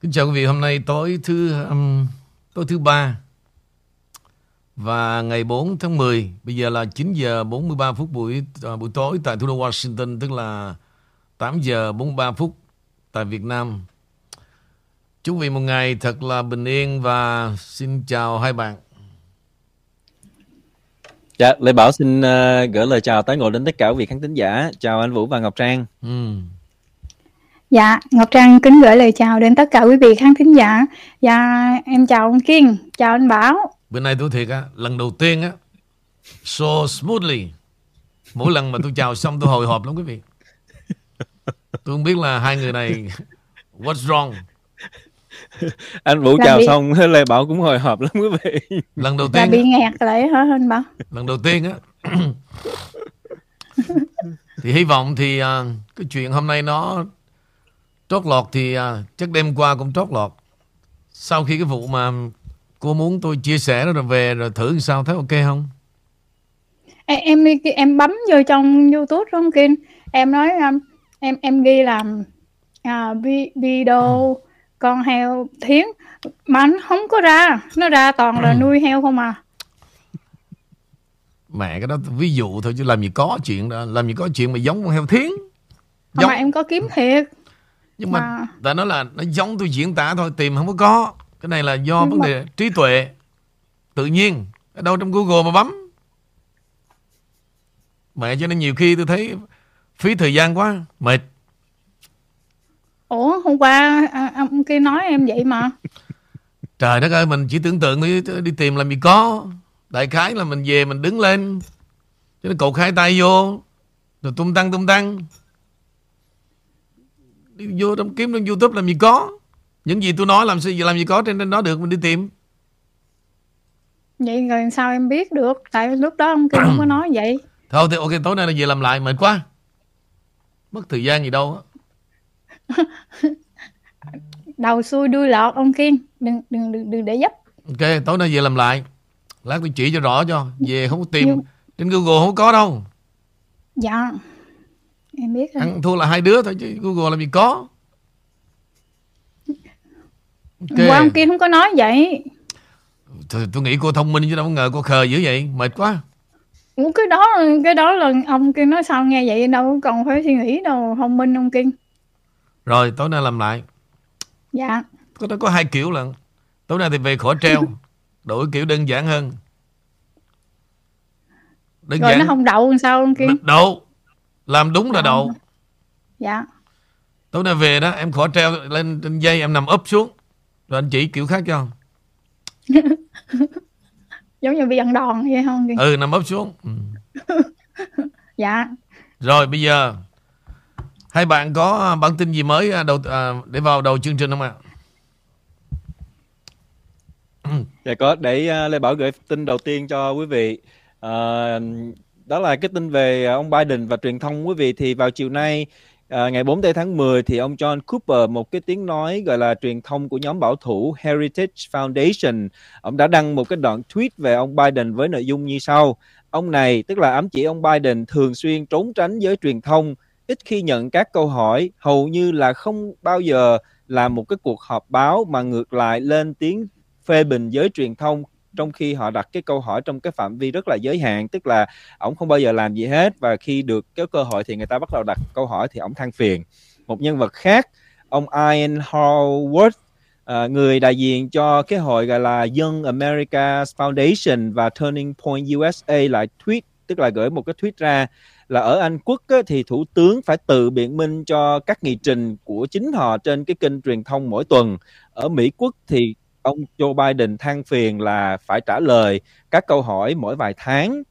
Kính chào quý vị, hôm nay tối thứ um, tối thứ ba và ngày 4 tháng 10, bây giờ là 9 giờ 43 phút buổi uh, buổi tối tại thủ đô Washington, tức là 8 giờ 43 phút tại Việt Nam. Chúc quý vị một ngày thật là bình yên và xin chào hai bạn. Dạ, Lê Bảo xin uh, gửi lời chào tái ngộ đến tất cả quý vị khán thính giả. Chào anh Vũ và Ngọc Trang. Ừ. Dạ, Ngọc Trang kính gửi lời chào đến tất cả quý vị khán thính giả. Dạ, em chào ông Kiên, chào anh Bảo. Bữa nay tôi thiệt á, lần đầu tiên á, so smoothly. Mỗi lần mà tôi chào xong tôi hồi hộp lắm quý vị. Tôi không biết là hai người này what's wrong. Anh Vũ Là chào bị- xong, Lê Bảo cũng hồi hộp lắm quý vị. Lần đầu Là tiên bị á, nghẹt lại hả anh Bảo? lần đầu tiên á thì hy vọng thì à, cái chuyện hôm nay nó trót lọt thì à, chắc đêm qua cũng trót lọt sau khi cái vụ mà cô muốn tôi chia sẻ đó rồi về rồi thử sao thấy ok không Em em, đi- em bấm vô trong YouTube đó ông Kiên. Em nói um, em em ghi làm à, vi- video con heo thiến mà nó không có ra, nó ra toàn là nuôi heo không à. mẹ cái đó ví dụ thôi chứ làm gì có chuyện đó làm gì có chuyện mà giống con heo thiến Không Giống. mà em có kiếm thiệt. Nhưng mà Mà- ta nói là nó giống tôi diễn tả thôi tìm không có có. Cái này là do vấn mà- đề trí tuệ tự nhiên. Ở đâu trong Google mà bấm? Mẹ cho nên nhiều khi tôi thấy phí thời gian quá mệt. Ủa hôm qua à, ông kia nói em vậy mà. trời đất ơi mình chỉ tưởng tượng chứ đi tìm làm gì có. Đại khái là mình về mình đứng lên. Cho nên cột hai tay vô rồi tung tăng tung tăng. đi vô trong kiếm trong youtube làm gì có những gì tôi nói làm sao làm gì có trên trên đó được mình đi tìm Vậy rồi sao em biết được? Tại lúc đó ông kia không có nói vậy. thôi thì ok tối nay là về làm lại mệt quá mất thời gian gì đâu. Đầu xuôi đuôi lọt ông Kiên. Đừng đừng đừng, đừng để dấp. ok tối nay về làm lại lát tôi chỉ cho rõ cho về không có tìm Nhưng- trên google không có đâu Dạ. Em biết rồi. ăn thua là hai đứa thôi chứ google làm gì có Hôm qua ông kia không có nói vậy. Thôi, tôi nghĩ cô thông minh chứ đâu có ngờ cô khờ dữ vậy mệt quá Ủa cái đó cái đó là ông kia nói sao nghe vậy đâu còn phải suy nghĩ đâu thông minh ông Kiên. rồi tối nay làm lại Dạ. có đó có hai kiểu lần tối nay thì về khỏi treo đổi kiểu đơn giản hơn đơn Rồi giản nó không đậu làm sao ông Kiên? đậu làm đúng là Ờ. đậu Dạ. tối nay về đó em khỏi treo lên trên dây em nằm úp xuống rồi anh chỉ kiểu khác cho Giống như bị ăn đòn vậy không ừ nằm úp xuống ừ. Dạ. rồi bây giờ hai bạn có bản tin gì mới à, đầu à, để vào đầu chương trình không ạ Dạ có, để uh, Lê Bảo gửi tin đầu tiên cho quý vị. Ờ, đó là cái tin về à, ông Biden và truyền thông quý vị. Thì vào chiều nay à, ngày 4 tháng 10 thì ông John Cooper một cái tiếng nói gọi là truyền thông của nhóm bảo thủ Heritage Foundation ông đã đăng một cái đoạn tweet về ông Biden với nội dung như sau. Ông này tức là ám chỉ ông Biden thường xuyên trốn tránh giới truyền thông ít khi nhận các câu hỏi hầu như là không bao giờ làm một cái cuộc họp báo mà ngược lại lên tiếng phê bình giới truyền thông trong khi họ đặt cái câu hỏi trong cái phạm vi rất là giới hạn tức là ổng không bao giờ làm gì hết và khi được cái cơ hội thì người ta bắt đầu đặt câu hỏi thì ổng than phiền. Một nhân vật khác ông Ian Howard à, người đại diện cho cái hội gọi là Young America Foundation và Turning Point USA lại tweet tức là gửi một cái tweet ra là ở Anh Quốc á, thì thủ tướng phải tự biện minh cho các nghị trình của chính họ trên cái kênh truyền thông mỗi tuần. Ở Mỹ Quốc thì ông Joe Biden than phiền là phải trả lời các câu hỏi mỗi vài tháng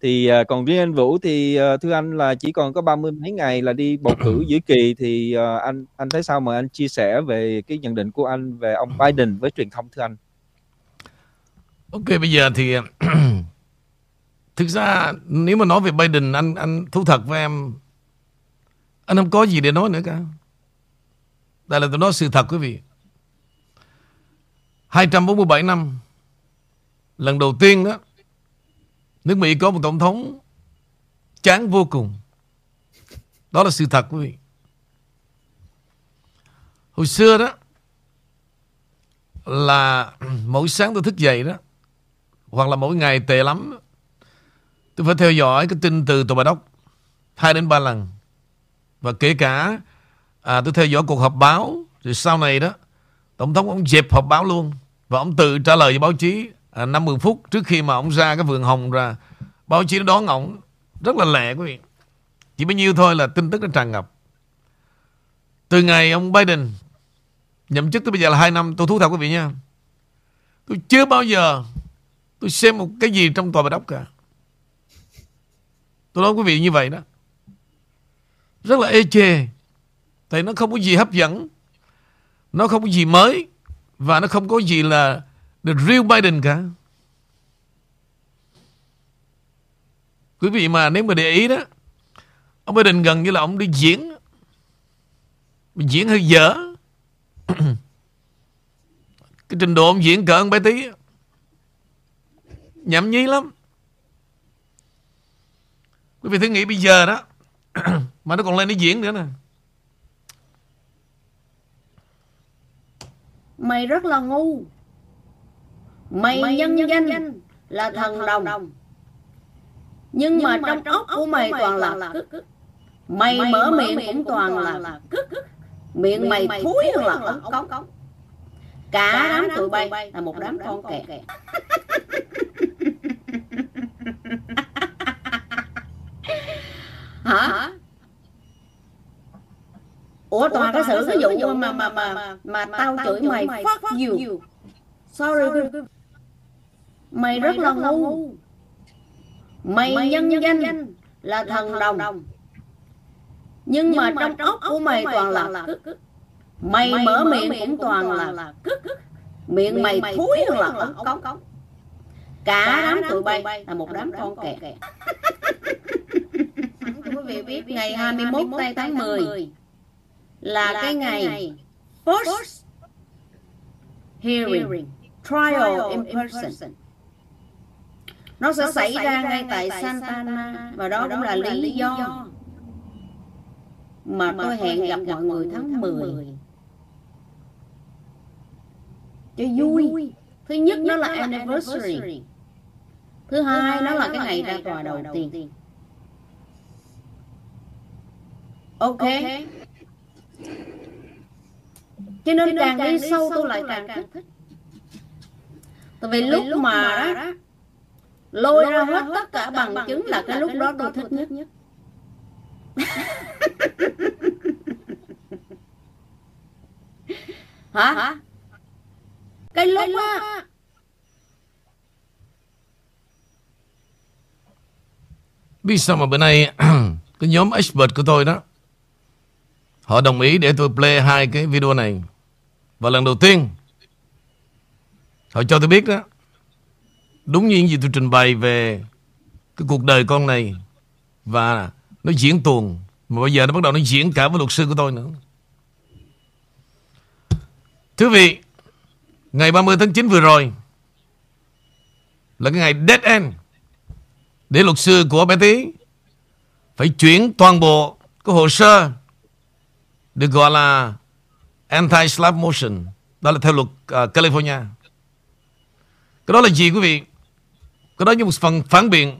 thì uh, còn riêng anh Vũ thì uh, thưa anh là chỉ còn có ba mươi mấy ngày là đi bầu cử giữa kỳ thì uh, anh anh thấy sao mà anh chia sẻ về cái nhận định của anh về ông Biden với truyền thông thưa anh Ok bây giờ thì thực ra nếu mà nói về Biden anh anh thú thật với em anh không có gì để nói nữa cả. Đây là tôi nói sự thật quý vị. 247 năm lần đầu tiên đó nước Mỹ có một tổng thống chán vô cùng. Đó là sự thật quý vị. Hồi xưa đó là mỗi sáng tôi thức dậy đó hoặc là mỗi ngày tệ lắm tôi phải theo dõi cái tin từ tòa bà đốc hai đến ba lần và kể cả à, tôi theo dõi cuộc họp báo rồi sau này đó tổng thống ông dẹp họp báo luôn và ông tự trả lời với báo chí à, 50 phút trước khi mà ông ra cái vườn hồng ra. Báo chí nó đón ông rất là lẹ quý vị. Chỉ bao nhiêu thôi là tin tức nó tràn ngập. Từ ngày ông Biden nhậm chức tới bây giờ là 2 năm tôi thú thật quý vị nha. Tôi chưa bao giờ tôi xem một cái gì trong tòa bạch ốc cả. Tôi nói quý vị như vậy đó. Rất là ê chê tại nó không có gì hấp dẫn nó không có gì mới và nó không có gì là the real Biden cả. Quý vị mà nếu mà để ý đó, ông Biden gần như là ông đi diễn diễn hơi dở. Cái trình độ ông diễn cỡ ông bé tí nhậm nhí lắm. Quý vị thử nghĩ bây giờ đó, mà nó còn lên đi diễn nữa nè. Mày rất là ngu. Mày, mày nhân, nhân danh, danh là thần, thần đồng. đồng. Nhưng, nhưng mà, mà trong óc của mày toàn là, là. Mày, mày mở miệng cũng toàn là, là miệng mày thúi hơn là ống cống. cống. Cả đám tụi bay là một đám con kẹt. hả ủa toàn cái sự ví dụ mà mà mà mà tao chửi mày fuck you sorry mày rất là ngu mày, nhân, danh, là thần đồng. Nhưng, mà, trong óc của mày toàn là, cứ. Mày, mở miệng cũng toàn là, cứ. Miệng mày thúi hơn là ống cống. Cả đám tụi bay là một đám con kẹt. Quý vị biết ngày 21 tây tháng 10 là cái ngày first hearing trial in person. nó sẽ xảy ra ngay tại Santana. Và đó cũng là lý do mà tôi hẹn gặp mọi người tháng 10 cho vui. thứ nhất nó là anniversary. thứ hai nó là cái ngày ra tòa đầu tiên. ok cho nên càng đi sâu tôi lại càng thích. tại vì lúc mà đó lôi ra hết tất cả bằng chứng là cái lúc đó tôi thích nhất. nhất. Hả? Cái lúc á Biết sao mà bữa nay Cái nhóm expert của tôi đó Họ đồng ý để tôi play hai cái video này. Và lần đầu tiên, Họ cho tôi biết đó, Đúng như những gì tôi trình bày về Cái cuộc đời con này, Và nó diễn tuồng, Mà bây giờ nó bắt đầu nó diễn cả với luật sư của tôi nữa. Thưa vị, Ngày 30 tháng 9 vừa rồi Là cái ngày dead end Để luật sư của bé tí Phải chuyển toàn bộ Cái hồ sơ được gọi là Anti-slap motion. Đó là theo luật uh, California. Cái đó là gì quý vị? Cái đó như một phần phản biện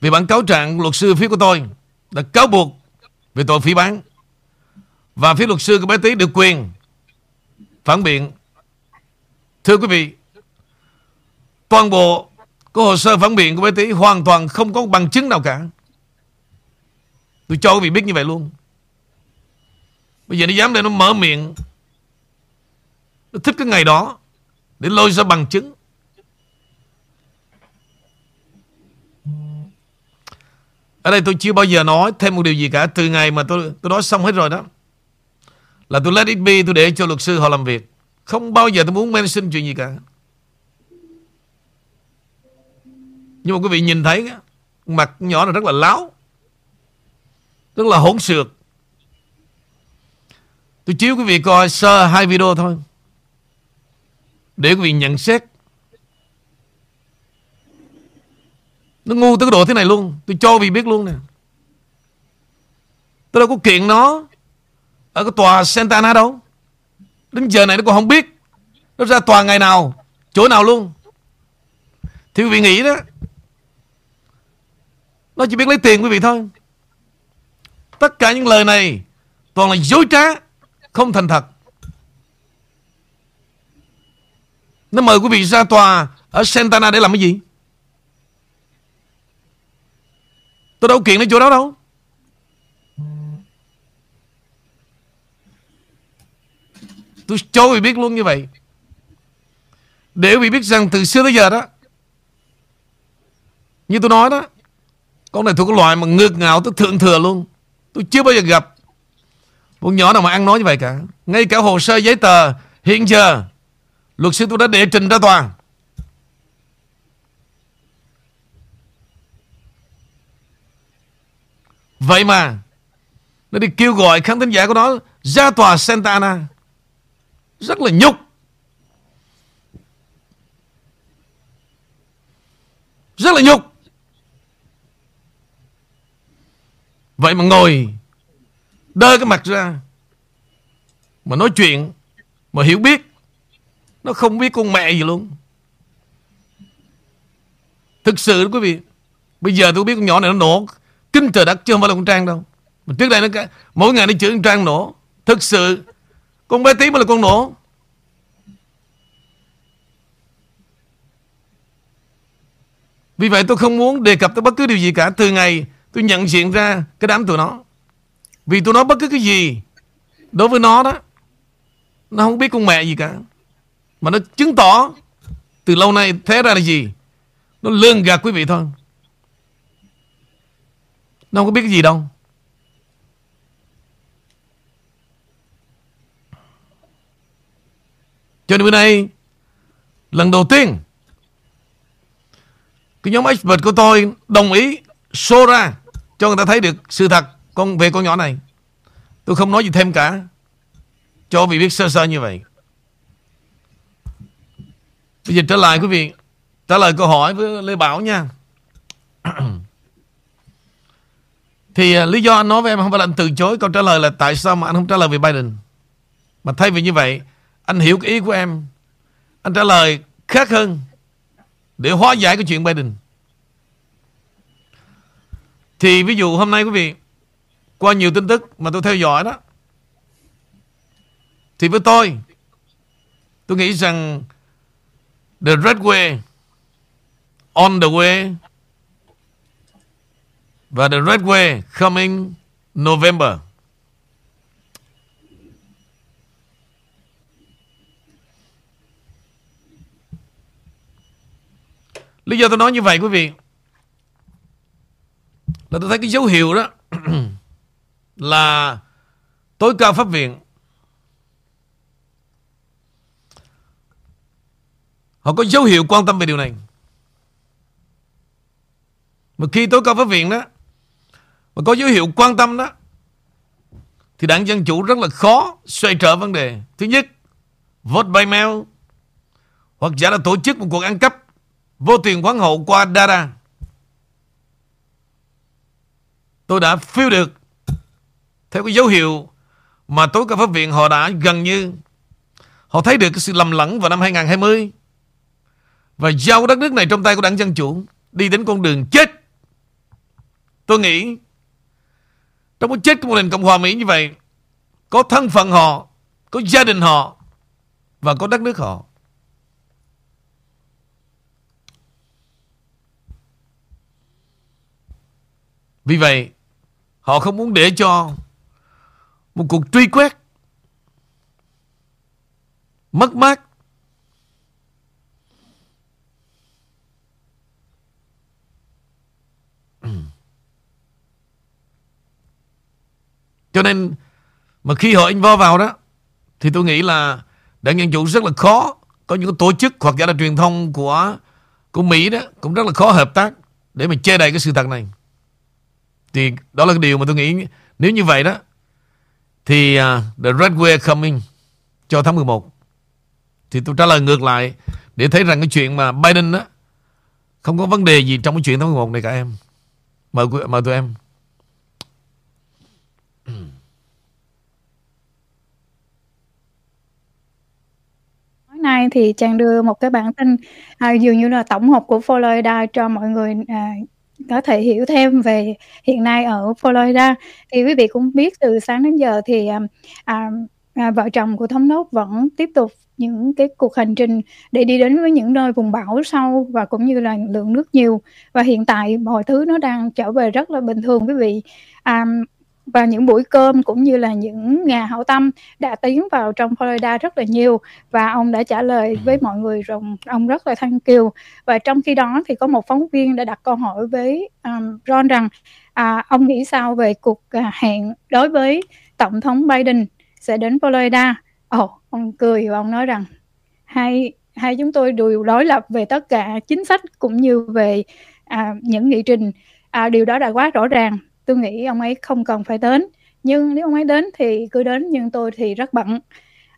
Vì bản cáo trạng luật sư phía của tôi Đã cáo buộc về tội phỉ bán. Và phía luật sư của bé Tí được quyền Phản biện. Thưa quý vị Toàn bộ Có hồ sơ phản biện của bé Tí Hoàn toàn không có bằng chứng nào cả. Tôi cho quý vị biết như vậy luôn. Bây giờ nó dám để nó mở miệng. Nó thích cái ngày đó Để lôi ra bằng chứng. Ở đây tôi chưa bao giờ nói thêm một điều gì cả. Từ ngày mà tôi tôi nói xong hết rồi đó, Là tôi let it be, Tôi để cho luật sư họ làm việc. Không bao giờ tôi muốn mention chuyện gì cả. Nhưng mà quý vị nhìn thấy Mặt nhỏ là rất là láo, Rất là hỗn xược. Tôi chiếu quý vị coi sơ hai video thôi. Để quý vị nhận xét. Nó ngu tới cái độ thế này luôn. Tôi cho vì biết luôn nè. Tôi đâu có kiện nó Ở cái tòa Santana đâu. Đến giờ này nó còn không biết. Nó ra tòa ngày nào, Chỗ nào luôn. Thì quý vị nghĩ đó. Nó chỉ biết lấy tiền quý vị thôi. Tất cả những lời này Toàn là dối trá. Không thành thật. Nó mời quý vị ra tòa Ở Santana để làm cái gì? Tôi đâu kiện đến chỗ đó đâu. Tôi cho quý vị biết luôn như vậy. Để quý vị biết rằng từ xưa tới giờ đó, Như tôi nói đó, Con này thuộc cái loại mà ngược ngạo tôi thượng thừa luôn. Tôi chưa bao giờ gặp con nhỏ nào mà ăn nói như vậy cả. Ngay cả hồ sơ giấy tờ, Hiện giờ, Luật sư tôi đã đệ trình ra tòa Vậy mà, Nó đi kêu gọi khán thính giả của nó Ra tòa Santa Ana. Rất là nhục. Rất là nhục. Vậy mà ngồi Đơ cái mặt ra. Mà nói chuyện Mà hiểu biết Nó không biết con mẹ gì luôn. Thực sự đó quý vị Bây giờ tôi biết con nhỏ này nó nổ. Kinh trời đất chứ không phải là con Trang đâu. Mà Trước đây nó cả, Mỗi ngày nó chửi con Trang nổ. Thực sự Con bé tí mới là con nổ. Vì vậy tôi không muốn đề cập tới bất cứ điều gì cả. Từ ngày tôi nhận diện ra Cái đám tụi nó vì tôi nói bất cứ cái gì Đối với nó đó, Nó không biết con mẹ gì cả. Mà nó chứng tỏ Từ lâu nay thế ra là gì? Nó lương gạt quý vị thôi. Nó không có biết cái gì đâu. Cho nên bữa nay, Lần đầu tiên, Cái nhóm expert của tôi Đồng ý show ra Cho người ta thấy được sự thật con về con nhỏ này. Tôi không nói gì thêm cả. Cho vị biết sơ sơ như vậy. Bây giờ trở lại quý vị Trả lời câu hỏi với Lê Bảo nha. Thì uh, lý do anh nói với em không phải là anh từ chối Câu trả lời là tại sao mà anh không trả lời về Biden. Mà thay vì như vậy Anh hiểu cái ý của em. Anh trả lời khác hơn Để hóa giải cái chuyện Biden. Thì ví dụ hôm nay quý vị qua nhiều tin tức mà tôi theo dõi đó, Thì với tôi Tôi nghĩ rằng The Red Way, On the way Và The Red Way Coming November. Lý do tôi nói như vậy, quý vị, Là tôi thấy cái dấu hiệu đó Là Tối cao pháp viện. Họ có dấu hiệu quan tâm về điều này. Mà khi tối cao pháp viện đó, Mà có dấu hiệu quan tâm đó, Thì đảng Dân Chủ rất là khó Xoay trở vấn đề. Thứ nhất, Vote by mail, Hoặc giả là tổ chức một cuộc ăn cắp, Vô tiền khoáng hậu qua data Tôi đã phiêu được theo cái dấu hiệu Mà tối cao pháp viện họ đã gần như Họ thấy được cái sự lầm lẫn vào năm 2020 và giao đất nước này trong tay của đảng Dân Chủ Đi đến con đường chết. Tôi nghĩ Trong cái chết của một nền Cộng hòa Mỹ như vậy, Có thân phận họ, Có gia đình họ Và có đất nước họ. Vì vậy, Họ không muốn để cho một cuộc truy quét. Mất mát. Cho nên mà khi họ vo vào đó, thì tôi nghĩ là đảng Dân Chủ rất là khó. Có những tổ chức hoặc giả là truyền thông của của Mỹ đó cũng rất là khó hợp tác để mà che đậy cái sự thật này. Thì đó là cái điều mà tôi nghĩ, nếu như vậy đó thì uh, the red way coming cho tháng 11 thì tôi trả lời ngược lại để thấy rằng cái chuyện mà Biden đó không có vấn đề gì trong cái chuyện tháng 11 này cả em. Mời mời tụi em. nay thì Trang đưa một cái bản tin à, dường như là tổng hợp của Florida cho mọi người à, có thể hiểu thêm về hiện nay ở Florida. Thì quý vị cũng biết từ sáng đến giờ thì à, à, à, vợ chồng của thống đốc vẫn tiếp tục những cái cuộc hành trình để đi đến với những nơi vùng bão sâu và cũng như là lượng nước nhiều và hiện tại mọi thứ nó đang trở về rất là bình thường quý vị à, và những buổi cơm cũng như là những nhà hảo tâm đã tiến vào trong Florida rất là nhiều. Và ông đã trả lời với mọi người rằng ông rất là thân kiều và trong khi đó thì có một phóng viên đã đặt câu hỏi với um, Ron rằng à, ông nghĩ sao về cuộc à, hẹn đối với tổng thống Biden sẽ đến Florida? Ồ oh, ông cười và ông nói rằng hai hai chúng tôi đều đối lập về tất cả chính sách cũng như về à, những nghị trình. À, điều đó đã quá rõ ràng tôi nghĩ ông ấy không cần phải đến. Nhưng nếu ông ấy đến thì cứ đến nhưng tôi thì rất bận.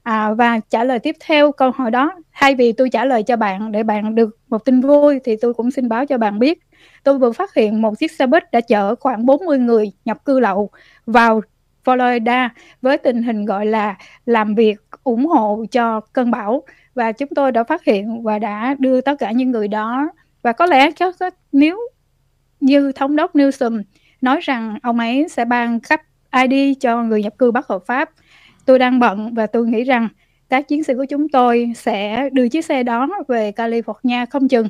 À, và trả lời tiếp theo câu hỏi đó thay vì tôi trả lời cho bạn để bạn được một tin vui thì tôi cũng xin báo cho bạn biết. Tôi vừa phát hiện một chiếc xe buýt đã chở khoảng 40 người nhập cư lậu vào Florida với tình hình gọi là làm việc ủng hộ cho cơn bão. Và chúng tôi đã phát hiện và đã đưa tất cả những người đó. Và có lẽ chắc nếu như thống đốc Newsom nói rằng ông ấy sẽ ban cấp ID cho người nhập cư bất hợp pháp. Tôi đang bận và tôi nghĩ rằng các chiến sĩ của chúng tôi sẽ đưa chiếc xe đó về California không chừng.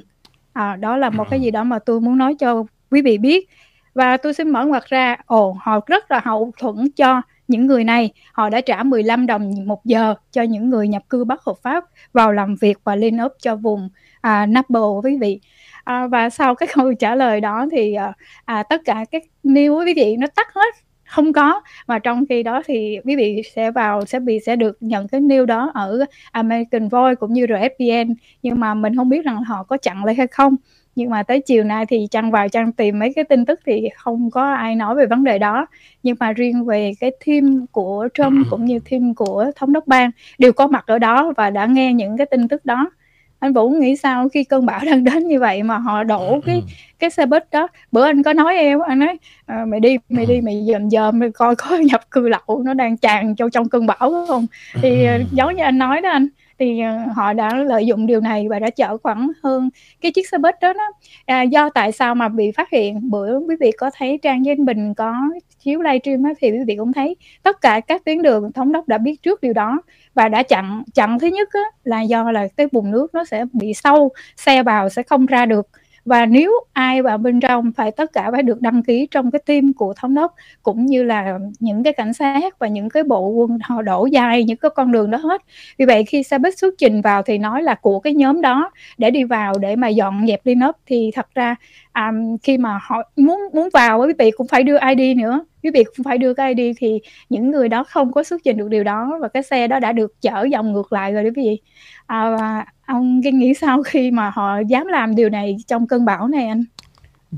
À, đó là một cái gì đó mà tôi muốn nói cho quý vị biết. Và tôi xin mở ngoặt ra, ồ, họ rất là hậu thuẫn cho những người này. Họ đã trả 15 đồng một giờ cho những người nhập cư bất hợp pháp vào làm việc và lên ốp cho vùng à, Napa, quý vị. À, và sau cái câu trả lời đó thì à, à, tất cả các news quý vị nó tắt hết không có. Mà trong khi đó thì quý vị sẽ vào sẽ bị sẽ được nhận cái news đó ở American Voice cũng như RFPN nhưng mà mình không biết rằng họ có chặn lại hay không. Nhưng mà tới chiều nay thì trang vào trang tìm mấy cái tin tức thì không có ai nói về vấn đề đó. Nhưng mà riêng về cái team của Trump cũng như team của thống đốc bang đều có mặt ở đó và đã nghe những cái tin tức đó anh Vũ nghĩ sao khi cơn bão đang đến như vậy mà họ đổ ừ, cái ừ. cái xe buýt đó bữa anh có nói em anh nói à, mày đi mày đi ừ. mày dòm dòm mày coi có nhập cư lậu nó đang tràn trong trong cơn bão không thì à, giống như anh nói đó anh thì ờ, họ đã lợi dụng điều này và đã chở khoảng hơn cái chiếc xe buýt đó đó. À, do tại sao mà bị phát hiện? Bữa quý vị có thấy trang danh bình có chiếu livestream thì quý vị cũng thấy tất cả các tuyến đường thống đốc đã biết trước điều đó và đã chặn chặn thứ nhất á, là do là cái vùng nước nó sẽ bị sâu xe vào sẽ không ra được và nếu ai vào bên trong phải tất cả phải được đăng ký trong cái team của thống đốc cũng như là những cái cảnh sát và những cái bộ quân họ đổ dài những cái con đường đó hết. Vì vậy khi xe buýt xuất trình vào thì nói là của cái nhóm đó để đi vào để mà dọn dẹp clean up thì thật ra um, khi mà họ muốn muốn vào quý vị cũng phải đưa ID nữa cái việc phải đưa cái ID thì những người đó không có xuất trình được điều đó và cái xe đó đã được chở dòng ngược lại rồi quý vị. À, và ông cái nghĩ sao khi mà họ dám làm điều này trong cơn bão này anh?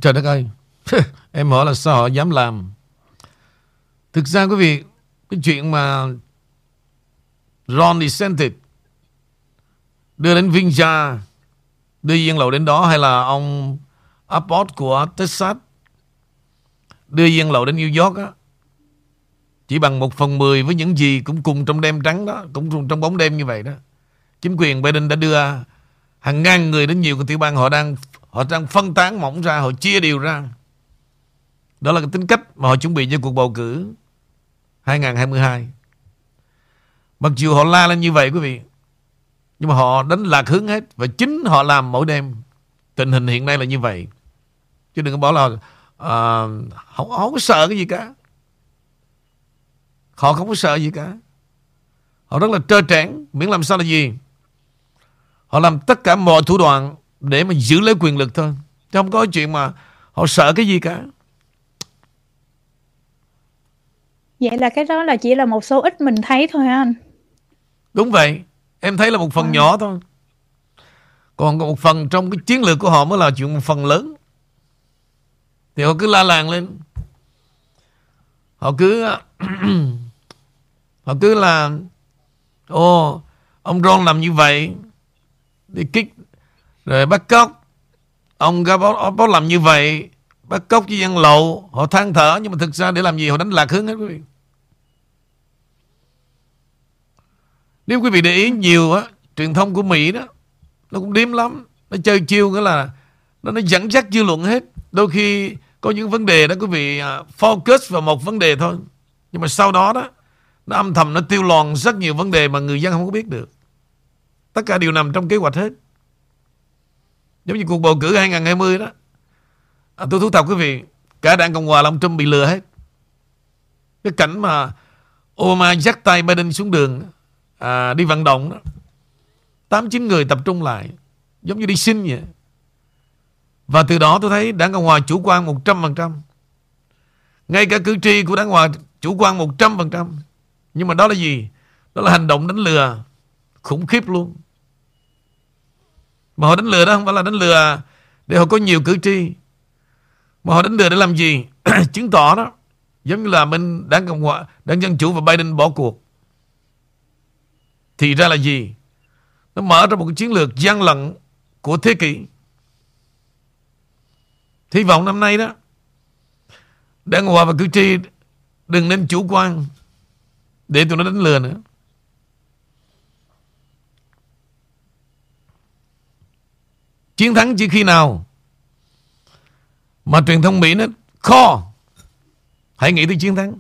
Trời đất ơi em hỏi là sao họ dám làm? Thực ra quý vị cái chuyện mà Ron DeSantis đưa đến Vinja đưa dân lậu đến đó hay là ông Abbott của Texas đưa yên lậu đến New York á, chỉ bằng một phần mười với những gì cũng cùng trong đêm trắng đó, cũng trong bóng đêm như vậy đó. Chính quyền Biden đã đưa hàng ngàn người đến nhiều cái tiểu bang họ đang họ đang phân tán mỏng ra, họ chia đều ra. Đó là cái tính cách mà họ chuẩn bị cho cuộc bầu cử 2022 mặc dù họ la lên như vậy quý vị, nhưng mà họ đánh lạc hướng hết và chính họ làm mỗi đêm. Tình hình hiện nay là như vậy. Chứ đừng có bảo là uh, không, không có sợ cái gì cả họ không có sợ gì cả họ rất là trơ trẽn miễn làm sao là gì Họ làm tất cả mọi thủ đoạn để mà giữ lấy quyền lực thôi. Chứ không có chuyện mà họ sợ cái gì cả. Vậy là cái đó là chỉ là một số ít mình thấy thôi hả anh? Đúng vậy. Em thấy là một phần à. nhỏ thôi. Còn một phần trong cái chiến lược của họ mới là chuyện một phần lớn. Thì họ cứ la làng lên. Họ cứ... họ cứ là... ô, ông Ron làm như vậy đi kích rồi bắt cóc. Ông Gabot làm như vậy bắt cóc với dân lậu. Họ than thở nhưng mà thực ra để làm gì? Họ đánh lạc hướng hết quý vị. Nếu quý vị để ý nhiều á truyền thông của Mỹ đó nó cũng điếm lắm. Nó chơi chiêu nghĩa là nó nó dẫn dắt dư luận hết. Đôi khi có những vấn đề đó quý vị à, focus vào một vấn đề thôi. Nhưng mà sau đó đó nó âm thầm nó tiêu lòn rất nhiều vấn đề mà người dân không có biết được. Tất cả đều nằm trong kế hoạch hết. Giống như cuộc bầu cử 2020 đó. À, tôi thú thật quý vị cả đảng cộng hòa là ông Trump bị lừa hết. Cái cảnh mà Obama dắt tay Biden xuống đường à, đi vận động đó. Tám chín người tập trung lại giống như đi xin vậy và từ đó tôi thấy đảng cộng hòa chủ quan 100% ngay cả cử tri của đảng hòa chủ quan 100% nhưng mà đó là gì? Đó là hành động đánh lừa khủng khiếp luôn. Mà họ đánh lừa đó không phải là đánh lừa để họ có nhiều cử tri. Mà họ đánh lừa để làm gì? Chứng tỏ đó, giống như là bên đảng cộng hòa, đảng dân chủ và biden bỏ cuộc. Thì ra là gì? Nó mở ra một cái chiến lược gian lận của thế kỷ hy vọng năm nay đó, đảng hòa và cử tri đừng nên chủ quan để tụi nó đánh lừa nữa. Chiến thắng chỉ khi nào mà truyền thông Mỹ nó kho, hãy nghĩ tới chiến thắng.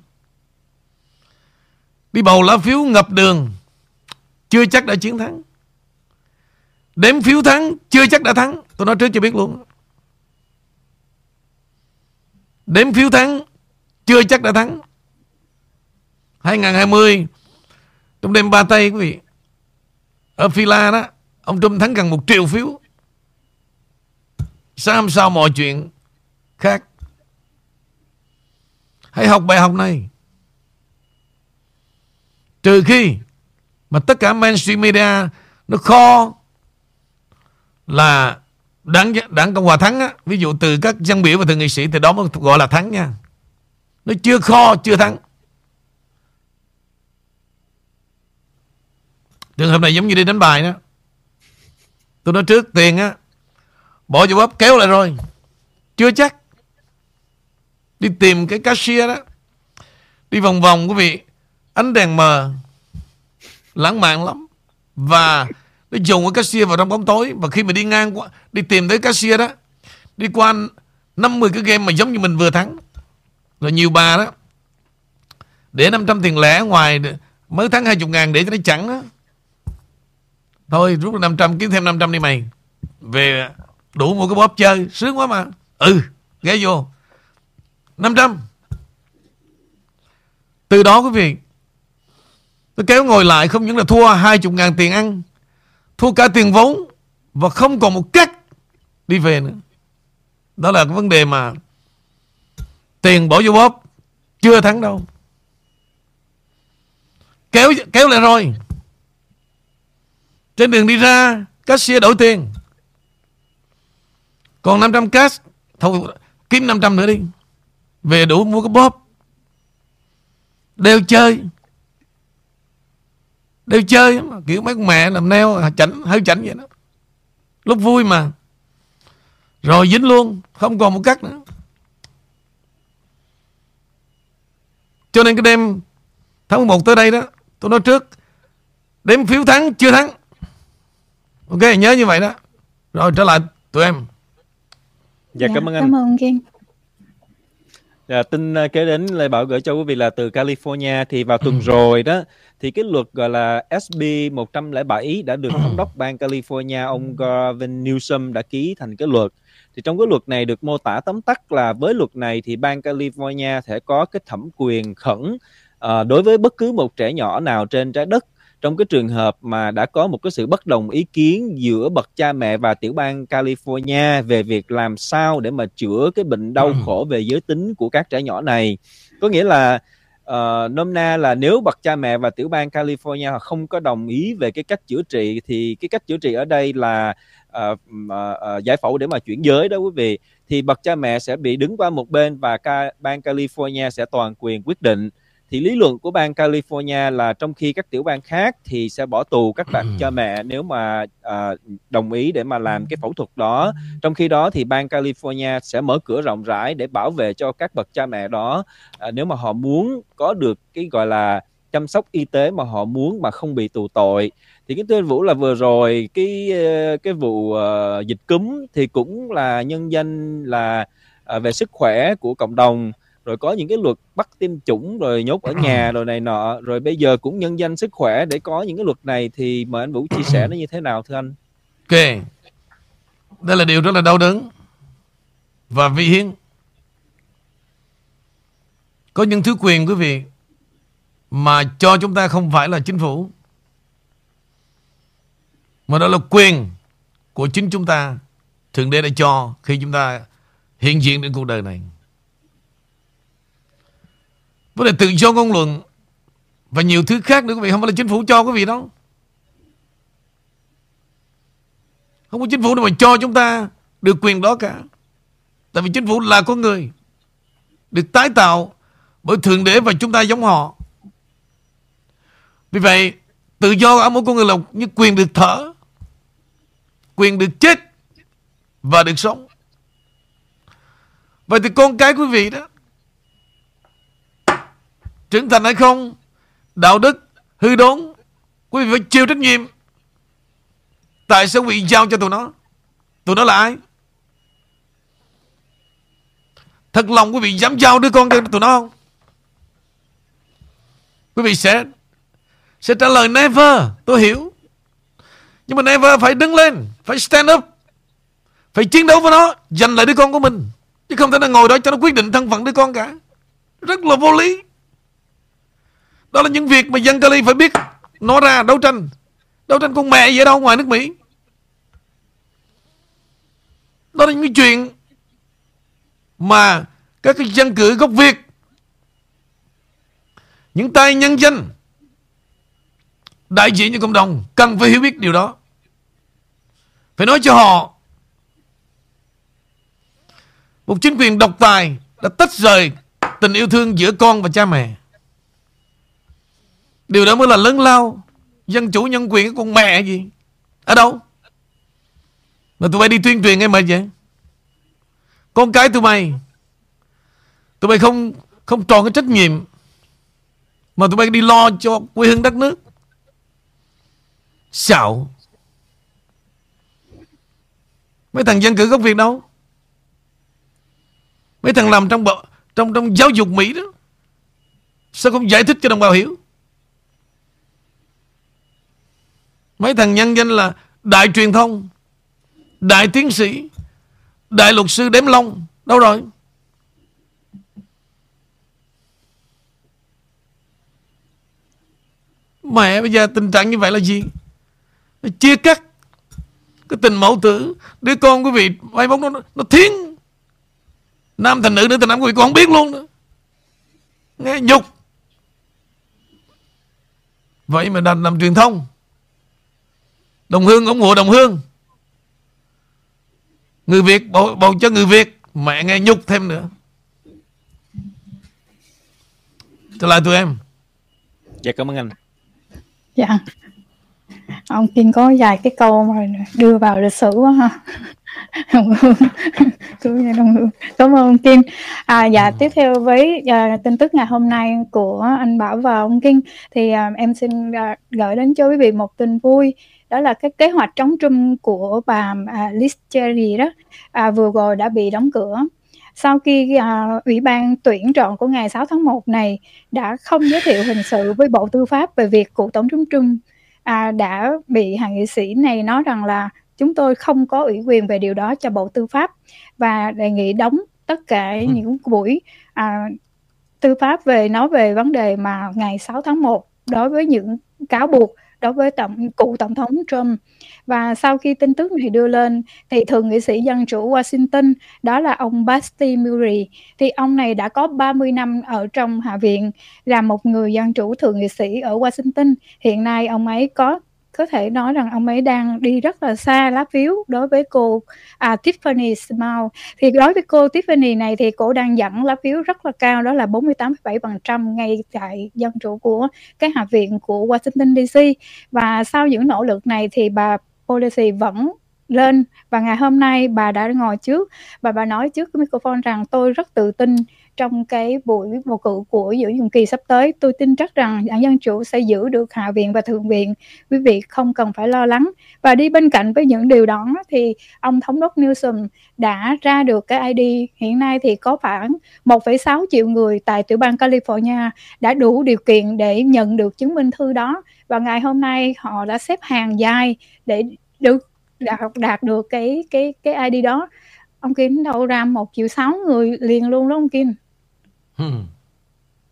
Đi bầu lá phiếu ngập đường, chưa chắc đã chiến thắng. Đếm phiếu thắng, chưa chắc đã thắng tôi nói trước cho biết luôn đếm phiếu thắng, chưa chắc đã thắng. 2020 trong đêm ba tây quý vị, ở Phi-la đó, ông Trump thắng gần một triệu phiếu. Sao sao mọi chuyện khác? Hãy học bài học này. Trừ khi Mà tất cả mainstream media Nó kho Là Đảng, đảng Cộng Hòa thắng á, Ví dụ từ các dân biểu và từ nghị sĩ Thì đó mới gọi là thắng nha. Nó chưa kho chưa thắng. Trường hợp này giống như đi đánh bài đó. Tôi nói trước tiền á Bỏ vô bóp kéo lại rồi. Chưa chắc. Đi tìm cái cashier đó. Đi vòng vòng quý vị Ánh đèn mờ Lãng mạn lắm. Và nó dùng cái cashier vào trong bóng tối. Và khi mà đi ngang qua, Đi tìm tới cashier đó, Đi qua 50 cái game mà giống như mình vừa thắng. Rồi nhiều bà đó, Để 500 tiền lẻ ngoài Mới thắng 20 ngàn để cho nó chẳng đó Thôi, rút 500 kiếm thêm 500 đi mày. Về đủ một cái bóp chơi, sướng quá mà. Ừ ghé vô. 500 từ đó quý vị tôi kéo ngồi lại không những là thua 20 ngàn tiền ăn thua cả tiền vốn và không còn một cách đi về nữa. Đó là cái vấn đề mà tiền bỏ vô bóp, chưa thắng đâu. Kéo kéo lại rồi. Trên đường đi ra, cashier đổi tiền. Còn 500 cash, Thôi, kiếm 500 nữa đi. Về đủ mua cái bóp. Đeo chơi. Đeo chơi Kiểu mấy con mẹ làm neo chảnh, Hơi chảnh vậy đó. Lúc vui mà. Rồi dính luôn Không còn một cách nữa. Cho nên cái đêm Tháng 11 tới đây đó Tôi nói trước Đếm phiếu thắng chưa thắng. Ok nhớ như vậy đó. Rồi trở lại tụi em. Dạ, dạ cảm ơn anh. Cảm ơn Kiên. Dạ, tin uh, kế đến Lê Bảo gửi cho quý vị là từ California thì vào tuần rồi đó thì cái luật gọi là SB 107 đã được thống đốc bang California ông Gavin Newsom đã ký thành cái luật. Thì trong cái luật này được mô tả tóm tắt là với luật này thì bang California sẽ có cái thẩm quyền khẩn uh, đối với bất cứ một trẻ nhỏ nào trên trái đất trong cái trường hợp mà đã có một cái sự bất đồng ý kiến giữa bậc cha mẹ và tiểu bang California về việc làm sao để mà chữa cái bệnh đau ừ. khổ về giới tính của các trẻ nhỏ này có nghĩa là uh, nôm na là nếu bậc cha mẹ và tiểu bang California không có đồng ý về cái cách chữa trị thì cái cách chữa trị ở đây là uh, uh, uh, giải phẫu để mà chuyển giới đó quý vị thì bậc cha mẹ sẽ bị đứng qua một bên và ca, bang California sẽ toàn quyền quyết định thì lý luận của bang California là trong khi các tiểu bang khác thì sẽ bỏ tù các bạn cha mẹ nếu mà uh, đồng ý để mà làm cái phẫu thuật đó. Trong khi đó thì bang California sẽ mở cửa rộng rãi để bảo vệ cho các bậc cha mẹ đó. Uh, nếu mà họ muốn có được cái gọi là chăm sóc y tế mà họ muốn mà không bị tù tội. Thì cái tuyên vũ là vừa rồi cái ờ, cái vụ uh, dịch cúm thì cũng là nhân danh là uh, về sức khỏe của cộng đồng rồi có những cái luật bắt tiêm chủng rồi nhốt ở nhà rồi này nọ. Rồi bây giờ cũng nhân danh sức khỏe để có những cái luật này thì mời anh Vũ chia sẻ nó như thế nào thưa anh? Ok. Đây là điều rất là đau đớn và vi hiến. Có những thứ quyền quý vị mà cho chúng ta không phải là chính phủ mà đó là quyền của chính chúng ta Thượng Đế đã cho khi chúng ta hiện diện trên cuộc đời này. Vấn đề tự do ngôn luận và nhiều thứ khác nữa quý vị không phải là chính phủ cho quý vị đâu. Không có chính phủ nào mà cho chúng ta được quyền đó cả. Tại vì chính phủ là con người được tái tạo bởi Thượng Đế và chúng ta giống họ. Vì vậy, tự do ở mỗi con người là như quyền được thở, quyền được chết và được sống. Vậy thì con cái quý vị đó trưởng thành hay không, đạo đức, hư đốn, quý vị phải chịu trách nhiệm. Tại sao quý vị giao cho tụi nó? Tụi nó là ai? Thật lòng quý vị dám giao đứa con cho tụi nó không? Quý vị sẽ sẽ trả lời never. Tôi hiểu. Nhưng mà never phải đứng lên. Phải stand up. Phải chiến đấu với nó. Giành lại đứa con của mình. Chứ không thể nào ngồi đó cho nó quyết định thân phận đứa con cả. Rất là vô lý. Đó là những việc mà dân Cali phải biết nó ra đấu tranh. Đấu tranh con mẹ ở đâu ngoài nước Mỹ. Đó là những chuyện mà các cái dân cử gốc Việt, những tay nhân dân đại diện cho cộng đồng cần phải hiểu biết điều đó phải nói cho họ, một chính quyền độc tài đã tách rời tình yêu thương giữa con và cha mẹ điều đó mới là lớn lao. Dân chủ nhân quyền cái con mẹ gì? Ở đâu? Mà tụi bay đi tuyên truyền em mà vậy. Con cái tụi mày, Tụi bay không không tròn cái trách nhiệm Mà tụi bay đi lo cho quê hương đất nước. Xạo. Mấy thằng dân cử gốc Việt đâu? Mấy thằng làm trong bộ, trong trong giáo dục Mỹ đó. Sao không giải thích cho đồng bào hiểu? Mấy thằng nhân danh là Đại truyền thông Đại tiến sĩ Đại luật sư đếm lông Đâu rồi? Mẹ bây giờ tình trạng như vậy là gì? Nó Chia cắt Cái tình mẫu tử Đứa con quý vị Mai bóng nó, nó thiến. Nam thành nữ nữ thành nam quý vị con không biết luôn nữa. Nghe nhục. Vậy mà đành làm truyền thông. Đồng hương ủng hộ đồng hương. Người Việt bầu, bầu cho người Việt Mẹ nghe nhục thêm nữa. Trở lại tụi em. Dạ cảm ơn anh. Dạ. Ông Kim có vài cái câu mà đưa vào lịch sử quá ha. Đồng hương. Đồng hương. Cảm ơn ông Kim. À dạ ừ. tiếp theo với à, tin tức ngày hôm nay của anh Bảo và ông Kim. Thì à, em xin à, gửi đến cho quý vị một tin vui đó là cái kế hoạch chống Trump của bà à, Liz Cheney đó à, vừa rồi đã bị đóng cửa sau khi à, Ủy ban tuyển chọn của ngày 6 tháng 1 này đã không giới thiệu hình sự với Bộ Tư pháp về việc cựu Tổng thống Trung à, đã bị hạ nghị sĩ này nói rằng là chúng tôi không có ủy quyền về điều đó cho Bộ Tư pháp và đề nghị đóng tất cả ừ. những buổi à, tư pháp về nói về vấn đề mà ngày 6 tháng 1 đối với những cáo buộc đối với tổng cựu tổng thống Trump. Và sau khi tin tức này đưa lên, thì thượng nghị sĩ dân chủ Washington, đó là ông Basti Murray, thì ông này đã có 30 năm ở trong Hạ viện, là một người dân chủ thượng nghị sĩ ở Washington. Hiện nay ông ấy có có thể nói rằng ông ấy đang đi rất là xa lá phiếu đối với cô à, Tiffany Small. Thì đối với cô Tiffany này thì cô đang dẫn lá phiếu rất là cao đó là 48,7% ngay tại dân chủ của cái hạ viện của Washington DC và sau những nỗ lực này thì bà Pelosi vẫn lên. Và ngày hôm nay bà đã ngồi trước và bà nói trước cái microphone rằng tôi rất tự tin trong cái buổi bầu cử của giữa nhiệm kỳ sắp tới. Tôi tin chắc rằng đảng dân chủ sẽ giữ được hạ viện và thượng viện. Quý vị không cần phải lo lắng. Và đi bên cạnh với những điều đó thì ông thống đốc Newsom đã ra được cái ID hiện nay thì có khoảng 1,6 triệu người tại tiểu bang California đã đủ điều kiện để nhận được chứng minh thư đó. Và ngày hôm nay họ đã xếp hàng dài để được đạt, đạt được cái cái cái ID đó. Ông Kim đâu ra một triệu sáu người liền luôn đó ông Kim. Hmm.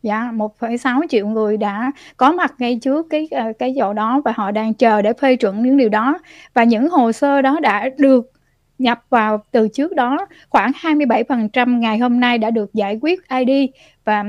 Dạ, 1,6 triệu người đã có mặt ngay trước cái ờ, cái chỗ đó và họ đang chờ để phê chuẩn những điều đó. Và những hồ sơ đó đã được nhập vào từ trước đó. Khoảng 27% ngày hôm nay đã được giải quyết ID và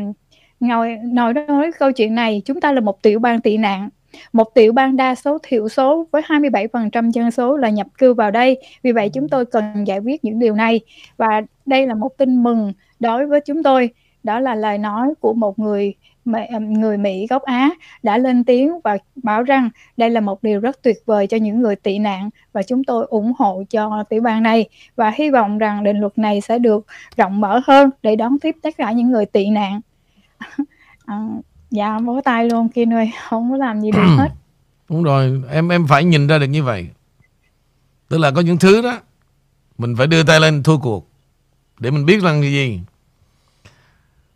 ngồi nói nói câu chuyện này chúng ta là một tiểu bang tị nạn. Một tiểu bang đa số thiểu số với 27% dân số là nhập cư vào đây. Vì vậy chúng tôi cần giải quyết những điều này. Và đây là một tin mừng đối với chúng tôi đó là lời nói của một người à, người Mỹ gốc Á đã lên tiếng và bảo rằng đây là một điều rất tuyệt vời cho những người tị nạn và chúng tôi ủng hộ cho tiểu bang này và hy vọng rằng định luật này sẽ được rộng mở hơn để đón tiếp tất cả những người tị nạn. à, dạ bó tay luôn kia ơi, không có làm gì được hết. Đúng rồi, em em phải nhìn ra được như vậy. Tức là có những thứ đó mình phải đưa tay lên thua cuộc để mình biết rằng cái gì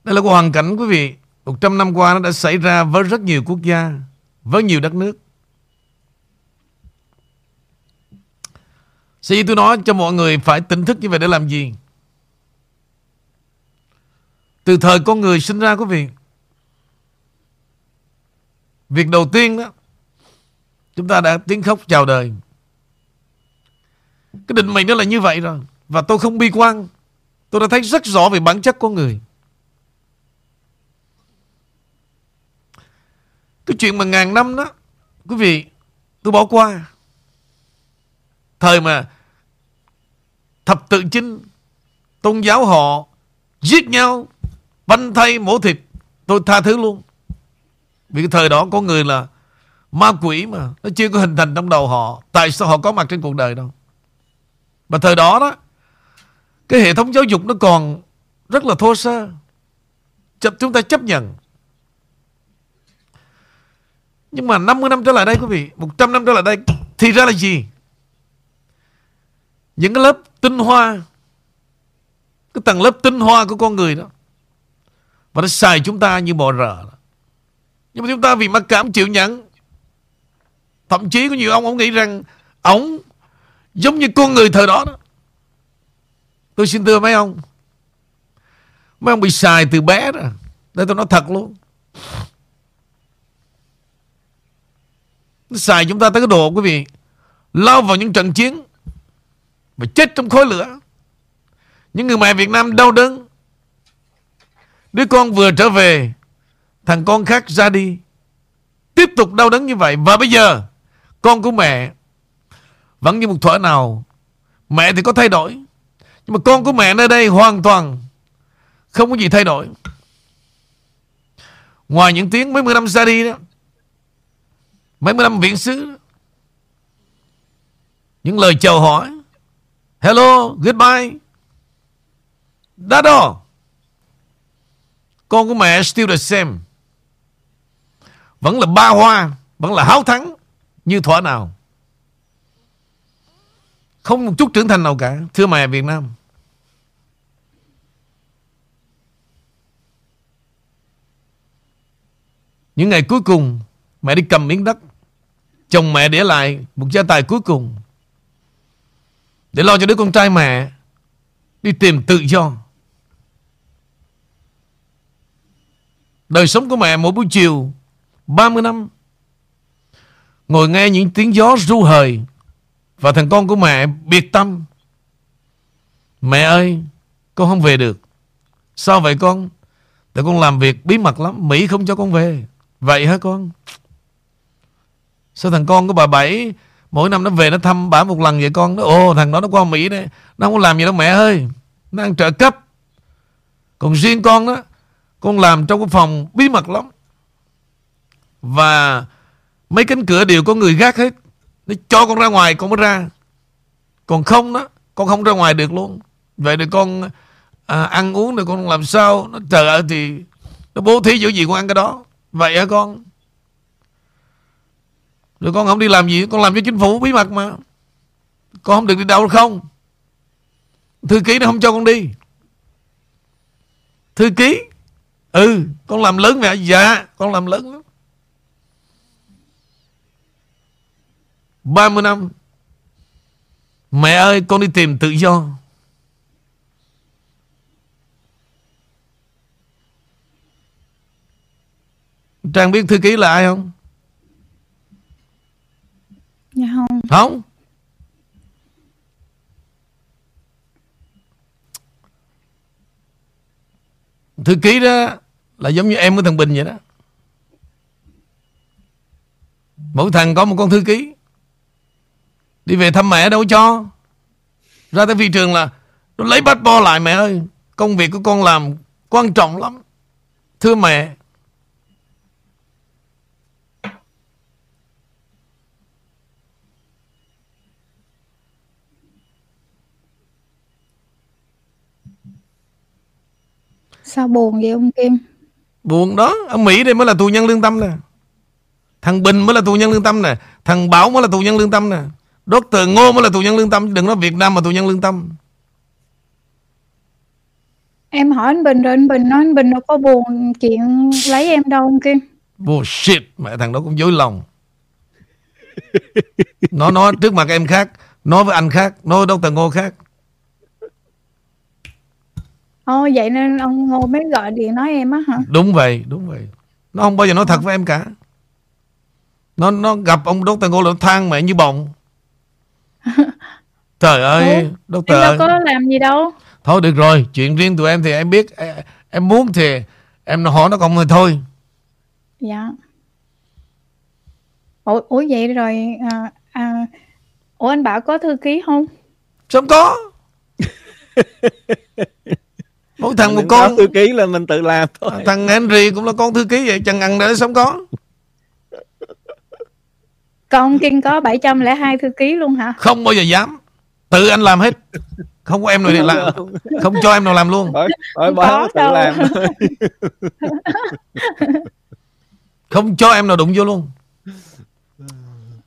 đây là hoàn cảnh, quý vị. 100 năm qua nó đã xảy ra với rất nhiều quốc gia, Với nhiều đất nước. Sở tôi nói cho mọi người phải tỉnh thức như vậy để làm gì? Từ thời con người sinh ra, quý vị, Việc đầu tiên đó, Chúng ta đã tiếng khóc chào đời. Cái định mệnh đó là như vậy rồi, Và tôi không bi quan. Tôi đã thấy rất rõ về bản chất con người. Cái chuyện mà ngàn năm đó, Quý vị, tôi bỏ qua. Thời mà Thập tự chinh, Tôn giáo họ Giết nhau, Banh thay mổ thịt, Tôi tha thứ luôn. Vì cái thời đó có người là Ma quỷ mà, Nó chưa có hình thành trong đầu họ. Tại sao họ có mặt trên cuộc đời đâu? Và thời đó đó, Cái hệ thống giáo dục nó còn Rất là thô sơ. Chúng ta chấp nhận nhưng mà 50 năm trở lại đây quý vị 100 năm trở lại đây, Thì ra là gì? Những cái lớp tinh hoa, Cái tầng lớp tinh hoa của con người đó Và nó xài chúng ta như bò rờ Nhưng mà chúng ta vì mặc cảm chịu nhận Thậm chí có nhiều ông Ông nghĩ rằng Ông giống như con người thời đó đó. Tôi xin thưa mấy ông Mấy ông bị xài từ bé đó Đây tôi nói thật luôn. Nó xài chúng ta tới cái đồ, quý vị, Lao vào những trận chiến Và chết trong khói lửa. Những người mẹ Việt Nam đau đớn. Đứa con vừa trở về, Thằng con khác ra đi, Tiếp tục đau đớn như vậy. Và bây giờ, Con của mẹ Vẫn như một thuở nào. Mẹ thì có thay đổi, Nhưng mà con của mẹ nơi đây hoàn toàn Không có gì thay đổi. Ngoài những tiếng mấy mươi năm ra đi đó Mấy mươi năm viện sứ. Những lời chào hỏi. Hello, goodbye. Đã đó Con của mẹ still the same Vẫn là ba hoa Vẫn là háo thắng Như thỏa nào. Không một chút trưởng thành nào cả Thưa mẹ Việt Nam. Những ngày cuối cùng Mẹ đi cầm miếng đất. Chồng mẹ để lại một gia tài cuối cùng. Để lo cho đứa con trai mẹ Đi tìm tự do. Đời sống của mẹ mỗi buổi chiều 30 năm, Ngồi nghe những tiếng gió ru hời Và thằng con của mẹ biệt tâm Mẹ ơi, Con không về được. Sao vậy con? Tại con làm việc bí mật lắm, Mỹ không cho con về. Vậy hả con? Sao thằng con của bà Bảy Mỗi năm nó về nó thăm bà một lần vậy con? Nó Ồ thằng đó nó qua Mỹ đấy Nó không làm gì đâu mẹ ơi. Nó ăn trợ cấp. Còn riêng con đó Con làm trong cái phòng bí mật lắm. Và Mấy cánh cửa đều có người gác hết. Nó cho con ra ngoài con mới ra. Còn không đó con không ra ngoài được luôn. Vậy thì con à, ăn uống rồi con làm sao? Nó trời ơi thì nó bố thí chỗ gì con ăn cái đó. Vậy hả con? Rồi con không đi làm gì, con làm cho chính phủ bí mật mà. Con không được đi đâu không? Thư ký nó không cho con đi. Thư ký? Ừ con làm lớn mẹ. Dạ con làm lớn lắm. 30 năm. Mẹ ơi, con đi tìm tự do. Trang biết thư ký là ai không? Dạ không. Không? Thư ký đó Là giống như em của thằng Bình vậy đó. Mỗi thằng có một con thư ký. Đi về thăm mẹ đâu cho. Ra tới phi trường là, Nó lấy bát bo lại mẹ ơi. Công việc của con làm quan trọng lắm. Thưa mẹ Sao buồn vậy ông Kim? Buồn đó Ở Mỹ đây mới là tù nhân lương tâm nè Thằng Bình mới là tù nhân lương tâm nè Thằng Bảo mới là tù nhân lương tâm nè Dr. Ngô mới là tù nhân lương tâm Đừng nói Việt Nam mà tù nhân lương tâm Em hỏi anh Bình rồi anh Bình nói anh Bình đâu có buồn chuyện lấy em đâu ông Kim. Bullshit Mẹ thằng đó cũng dối lòng Nó nói trước mặt em khác Nói với anh khác Nói với Dr. Ngô khác Ồ vậy nên ông Ngô mới gọi điện nói em á hả? Đúng vậy Đúng vậy Nó không bao giờ nói thật với em cả Nó nó gặp ông Dr. Ngô là nó than mẹ như bồng Trời ơi Dr. Em đâu có làm gì đâu. Thôi được rồi Chuyện riêng tụi em thì em biết Em, muốn thì Em hỏi nó còn thì thôi Dạ. Ủa, ủa vậy rồi à, à, Ủa anh Bảo có thư ký không? Không có Mỗi thằng một con. thư ký là mình tự làm thôi. Thằng Henry cũng là con thư ký vậy Chẳng ăn để sống có. Ông Kim có 702 thư ký luôn hả? Không bao giờ dám. Tự anh làm hết. Không có em nào làm. Không cho em nào làm luôn. Hỏi Không báo có tự đâu. làm. Thôi Không cho em nào đụng vô luôn.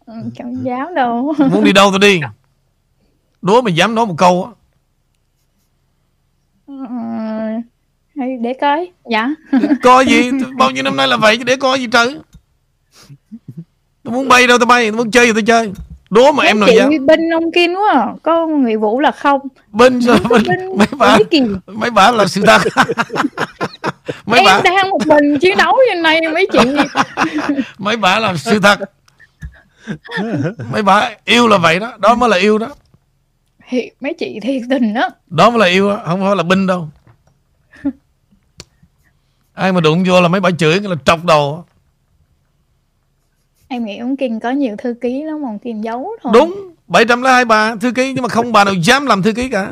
Ừ, Chẳng dám đâu. Muốn đi đâu tôi đi. Đố mày dám nói một câu á. Ừ, để coi. Dạ. Coi gì? Bao nhiêu năm nay là vậy chứ để coi gì trời. Tôi muốn bay đâu tôi bay. Tôi muốn chơi gì tôi chơi. Đố mà em nào chị dám. bên ông Kim quá à. Có người Vũ là không. Bên sao bên Bên Mấy bà. Mấy bà là sự thật. Mấy em bà đang một mình chiến đấu như này mấy chị. Mấy bà là sự thật. Mấy bà yêu là vậy đó. Đó mới là yêu đó. Thì mấy chị thiệt tình đó Đó mới là yêu đó Không phải là binh đâu Ai mà đụng vô là mấy bà chửi là trọc đầu. Em nghĩ ông Kim có nhiều thư ký lắm ông Kim giấu thôi. Đúng 702 bà thư ký Nhưng mà không bà nào dám làm thư ký cả.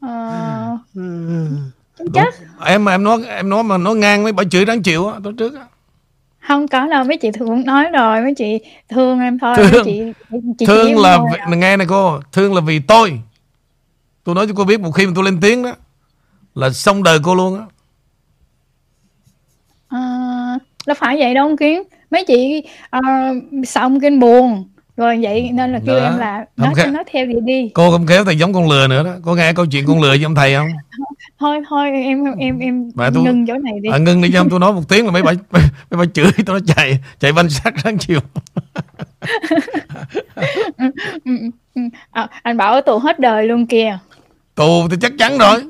Ờ, chắc Em mà em nói em nói mà nói ngang mấy bà chửi đáng chịu á Tối trước á. Không có đâu mấy chị thường nói rồi mấy chị thương em thôi Thương. mấy chị, chị Thương là vì, Nghe này cô Thương là vì tôi. Tôi nói cho cô biết một khi mà tôi lên tiếng đó Là xong đời cô luôn á. Ờ, là phải vậy đâu ông Kim mấy chị uh, sợ ông Kim buồn. Rồi vậy nên là kêu Đó. em là nói cho nó theo vậy đi. Cô không khéo thầy giống con lừa nữa đó. Có nghe câu chuyện con lừa với ông thầy không? Thôi thôi em em em Bà tôi- ngừng chỗ này đi. À, Ngưng đi cho tôi nói một tiếng là mấy bà mấy, mấy bà chửi tôi nó chạy Chạy banh sắt sáng chiều. Ừ, ừ, ừ. À, anh bảo ở tù hết đời luôn kìa. Tù thì chắc chắn rồi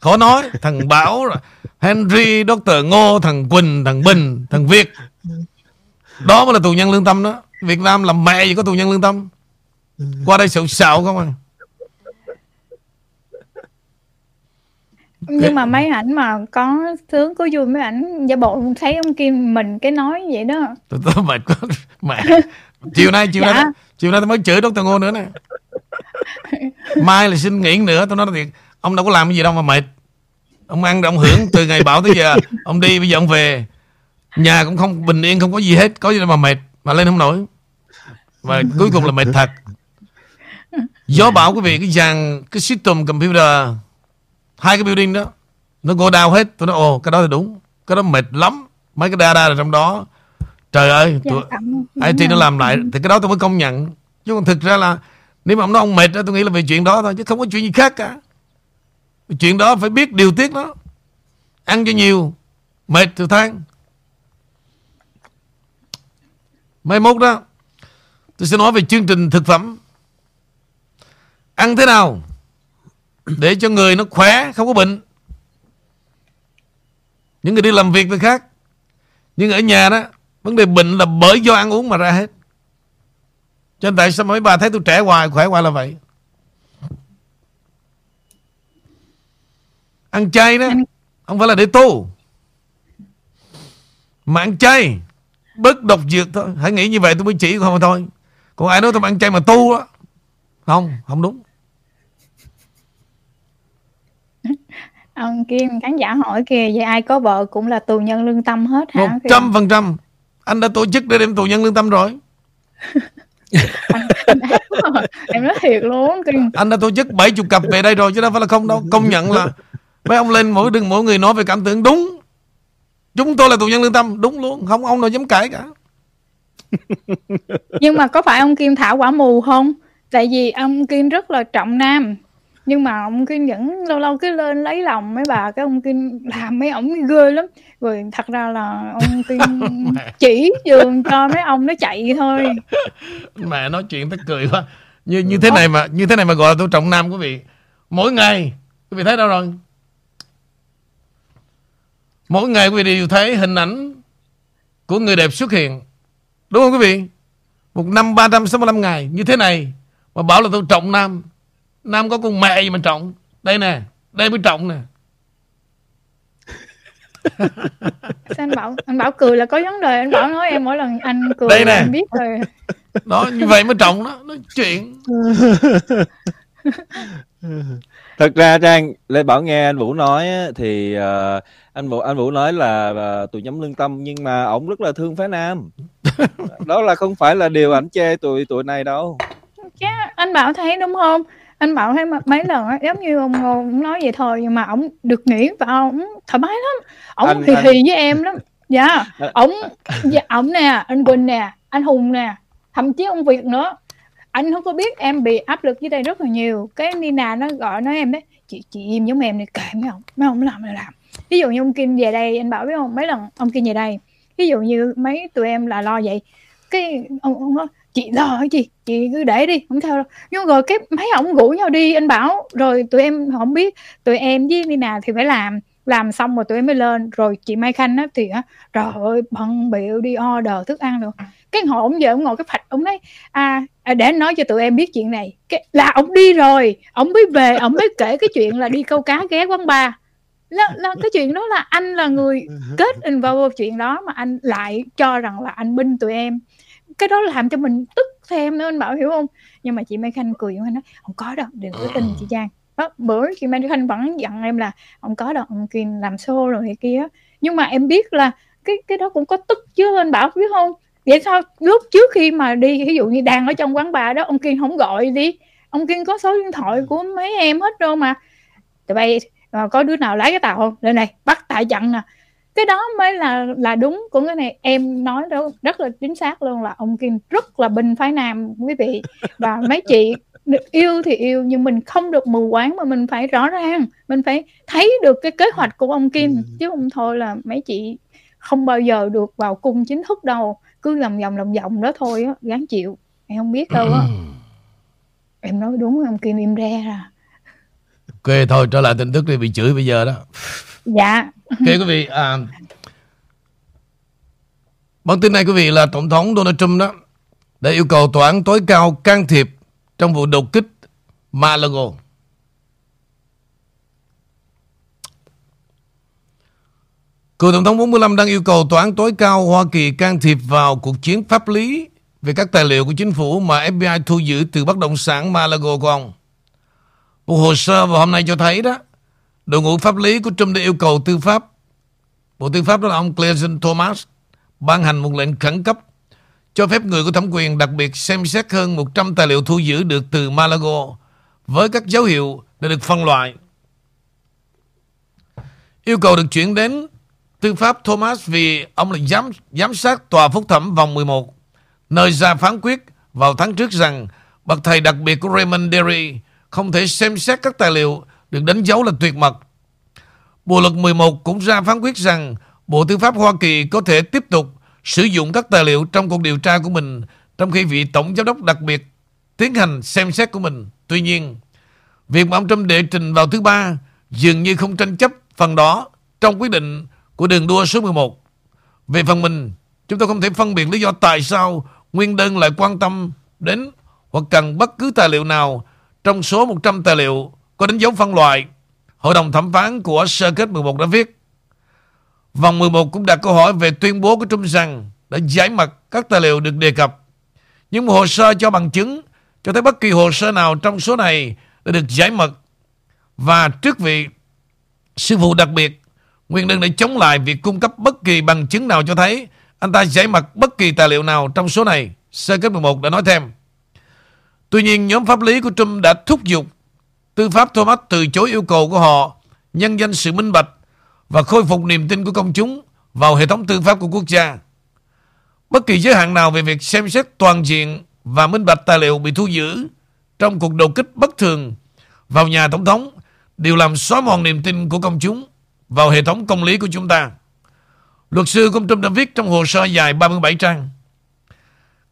Khó nói Thằng Bảo rồi Henry, Dr. Ngô, thằng Quỳnh, thằng Bình, thằng Việt. Đó mới là tù nhân lương tâm đó. Việt Nam làm mẹ gì có tù nhân lương tâm? Qua đây xạo xạo không à? Nhưng mà mấy ảnh mà có sướng có vui mấy ảnh giả bộ thấy ông Kim mình cái nói vậy đó. Tôi, tôi mệt quá. Mẹ Chiều nay chiều Dạ. nay Chiều nay tôi mới chửi Dr. Ngô nữa nè. Mai là xin nghỉ nữa Tôi nói thiệt Ông đâu có làm cái gì đâu mà mệt. Ông ăn rồi ông hưởng từ ngày bảo tới giờ Ông đi bây giờ ông về. Nhà cũng không bình yên không có gì hết Có gì đâu mà mệt Mà lên không nổi. Và cuối cùng là mệt thật. Gió bão quý vị cái dàn cái system computer hai cái building đó nó go down hết. Tôi nói ồ cái đó là đúng cái đó mệt lắm. Mấy cái data ở trong đó. Trời ơi Dạ, tụi, IT nó làm lại thì cái đó tôi mới công nhận. Chứ còn thực ra là nếu mà ông nói ông mệt á, tôi nghĩ là về chuyện đó thôi chứ không có chuyện gì khác cả chuyện đó phải biết điều tiết nó. Ăn cho nhiều, mệt từ than. Mai mốt đó, tôi sẽ nói về chương trình thực phẩm. Ăn thế nào để cho người nó khỏe, không có bệnh? Những người đi làm việc thì khác. Nhưng ở nhà đó, vấn đề bệnh là bởi do ăn uống mà ra hết. Cho nên tại sao mấy bà thấy tôi trẻ hoài, khỏe hoài là vậy? Ăn chay đó. Không phải là để tu. Mà ăn chay bớt độc dược thôi. Hãy nghĩ như vậy tôi mới chỉ không thôi. Còn ai nói tôi ăn chay mà tu á? Không không đúng. Ông Kim khán giả hỏi kìa vậy ai có vợ cũng là tù nhân lương tâm hết hả? Một trăm phần trăm. Anh đã tổ chức để đem tù nhân lương tâm rồi. Em nói thiệt luôn anh đã tổ chức 70 cặp về đây rồi chứ đâu phải là không đâu. Công nhận là mấy ông lên mỗi đừng mỗi người nói về cảm tưởng. Đúng. Chúng tôi là tù nhân lương tâm. Đúng luôn. Không ông nào dám cãi cả. Nhưng mà có phải ông Kim thả quả mù không? Tại vì ông Kim rất là trọng nam. Nhưng mà ông Kim vẫn lâu lâu cứ lên lấy lòng mấy bà. Cái ông Kim làm mấy ổng ghê lắm. Rồi thật ra là ông Kim chỉ đường cho mấy ông nó chạy thôi. Mẹ nói chuyện tức cười quá. Như như thế này mà như thế này mà gọi là tôi trọng nam quý vị. Mỗi ngày quý vị thấy đâu rồi mỗi ngày quý vị đều thấy hình ảnh của người đẹp xuất hiện. Đúng không quý vị? Một năm 365 ngày như thế này mà bảo là tôi trọng nam. Nam có con mẹ gì mà trọng? Đây nè đây mới trọng nè. Anh bảo anh bảo cười là có vấn đề. Anh bảo nói em mỗi lần anh cười Đây nè. em biết rồi. Đó như vậy mới trọng đó. Nói chuyện thật ra trang lê bảo nghe anh vũ nói á, thì ờ, anh vũ anh vũ nói là ờ, tụi nhóm lương tâm nhưng mà ổng rất là thương phái nam. Đó là không phải là điều ảnh chê tụi tụi này đâu. Chứ anh bảo thấy đúng không? Anh bảo thấy mấy lần á giống như ông Ngô cũng nói vậy thôi nhưng mà ổng được nghỉ và ổng thoải mái lắm. Ổng Anh- hì anh- hì với em lắm. Dạ Ờ. ổng dạ, ổng nè anh Quỳnh nè anh Hùng nè thậm chí ông Việt nữa anh không có biết em bị áp lực dưới đây rất là nhiều. Cái Nina nó gọi nói em đấy chị chị im giống em này kệ mấy ông mấy ông làm là làm. Ví dụ như ông Kim về đây anh bảo biết không mấy lần ông Kim về đây. Ví dụ như mấy tụi em là lo vậy. Cái ông, ông nói chị lo hả chị? Chị cứ để đi không sao đâu. Nhưng rồi cái mấy ông rủ nhau đi anh bảo rồi tụi em không biết tụi em với Nina thì phải làm làm xong rồi tụi em mới lên. Rồi chị Mai Khanh á thì á trời ơi bận bịu đi order thức ăn được cái ngồi ông giờ ông ngồi cái phạch ông nói à, à để nói cho tụi em biết chuyện này. Cái là ông đi rồi ông mới về ông mới kể cái chuyện là đi câu cá ghé quán bar. Là, là cái chuyện đó là anh là người kết involve chuyện đó mà anh lại cho rằng là anh binh tụi em. Cái đó làm cho mình tức thêm nữa anh bảo hiểu không? Nhưng mà chị Mai Khanh cười với anh nói không có đâu đừng có tin chị Trang. Đó, bữa chị Mai Khanh vẫn dặn em là không có đâu ông Kiên làm show rồi này kia. Nhưng mà em biết là cái cái đó cũng có tức chứ anh bảo biết không? Vậy sao lúc trước khi mà đi ví dụ như đang ở trong quán bar đó ông Kim không gọi đi? Ông Kim có số điện thoại của mấy em hết đâu mà. Tụi bay ờ, có đứa nào lái cái tàu không? Lên này bắt tại trận nè. Cái đó mới là là đúng của cái này. Em nói đó rất là chính xác luôn là ông Kim rất là binh phái nam quý vị. Và mấy chị yêu thì yêu nhưng mình không được mù quáng mà mình phải rõ ràng. Mình phải thấy được cái kế hoạch của ông Kim chứ không thôi là mấy chị không bao giờ được vào cung chính thức đâu cứ lòng vòng lòng vòng đó thôi á gán chịu. Em không biết đâu á. Em nói đúng ông Kim im re ra. Ok thôi trở lại tin tức đi bị chửi bây giờ đó. Dạ. Ok quý vị à, Bản tin này quý vị là Tổng thống Donald Trump đó Đã yêu cầu tòa án tối cao can thiệp Trong vụ đột kích Malago Cựu Tổng thống 45 đang yêu cầu tòa án tối cao Hoa Kỳ can thiệp vào cuộc chiến pháp lý về các tài liệu của chính phủ mà FBI thu giữ từ bất động sản Malago của ông. Một hồ sơ vào hôm nay cho thấy đó, đội ngũ pháp lý của Trump đã yêu cầu tư pháp, Bộ Tư pháp đó là ông Clayton Thomas, ban hành một lệnh khẩn cấp cho phép người có thẩm quyền đặc biệt xem xét hơn 100 tài liệu thu giữ được từ Malago với các dấu hiệu đã được phân loại. Yêu cầu được chuyển đến tư pháp Thomas vì ông là giám, giám sát tòa phúc thẩm vòng 11, nơi ra phán quyết vào tháng trước rằng bậc thầy đặc biệt của Raymond Derry không thể xem xét các tài liệu được đánh dấu là tuyệt mật. Bộ luật 11 cũng ra phán quyết rằng Bộ Tư pháp Hoa Kỳ có thể tiếp tục sử dụng các tài liệu trong cuộc điều tra của mình trong khi vị Tổng Giám đốc đặc biệt tiến hành xem xét của mình. Tuy nhiên, việc mà ông Trump đệ trình vào thứ ba dường như không tranh chấp phần đó trong quyết định của đường đua số 11. Về phần mình, chúng tôi không thể phân biệt lý do tại sao nguyên đơn lại quan tâm đến hoặc cần bất cứ tài liệu nào trong số 100 tài liệu có đánh dấu phân loại. Hội đồng thẩm phán của sơ kết 11 đã viết Vòng 11 cũng đặt câu hỏi về tuyên bố của trung rằng đã giải mật các tài liệu được đề cập. Nhưng hồ sơ cho bằng chứng cho thấy bất kỳ hồ sơ nào trong số này đã được giải mật. Và trước vị sư phụ đặc biệt, nguyên đơn đã chống lại việc cung cấp bất kỳ bằng chứng nào cho thấy anh ta giải mật bất kỳ tài liệu nào trong số này. Sơ kết 11 đã nói thêm. Tuy nhiên, nhóm pháp lý của Trump đã thúc giục tư pháp Thomas từ chối yêu cầu của họ nhân danh sự minh bạch và khôi phục niềm tin của công chúng vào hệ thống tư pháp của quốc gia. Bất kỳ giới hạn nào về việc xem xét toàn diện và minh bạch tài liệu bị thu giữ trong cuộc đột kích bất thường vào nhà tổng thống đều làm xóa mòn niềm tin của công chúng vào hệ thống công lý của chúng ta. Luật sư của ông Trump đã viết trong hồ sơ dài 37 trang.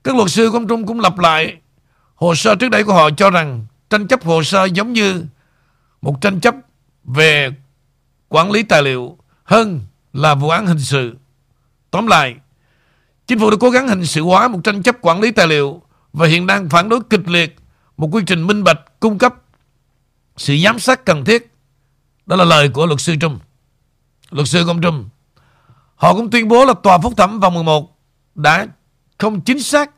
Các luật sư của ông Trump cũng lặp lại hồ sơ trước đây của họ cho rằng tranh chấp hồ sơ giống như một tranh chấp về quản lý tài liệu hơn là vụ án hình sự. Tóm lại, chính phủ đã cố gắng hình sự hóa một tranh chấp quản lý tài liệu và hiện đang phản đối kịch liệt một quy trình minh bạch cung cấp sự giám sát cần thiết. Đó là lời của luật sư Trung. Luật sư công Trung. Họ cũng tuyên bố là tòa phúc thẩm vòng 11 đã không chính xác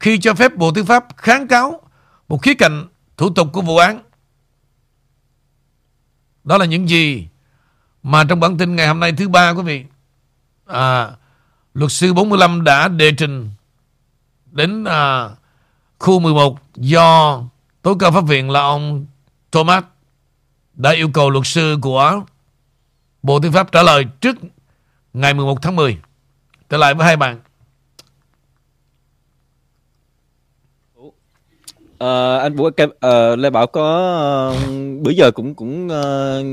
khi cho phép Bộ Tư pháp kháng cáo một khía cạnh thủ tục của vụ án. Đó là những gì mà trong bản tin ngày hôm nay thứ ba quý vị à, luật sư 45 đã đề trình đến à, khu 11 do tối cao pháp viện là ông Thomas đã yêu cầu luật sư của Bộ Tư pháp trả lời trước ngày 11 tháng 10. Trở lại với hai bạn. À, anh Vũ uh, Lê Bảo có uh, bữa giờ cũng cũng uh,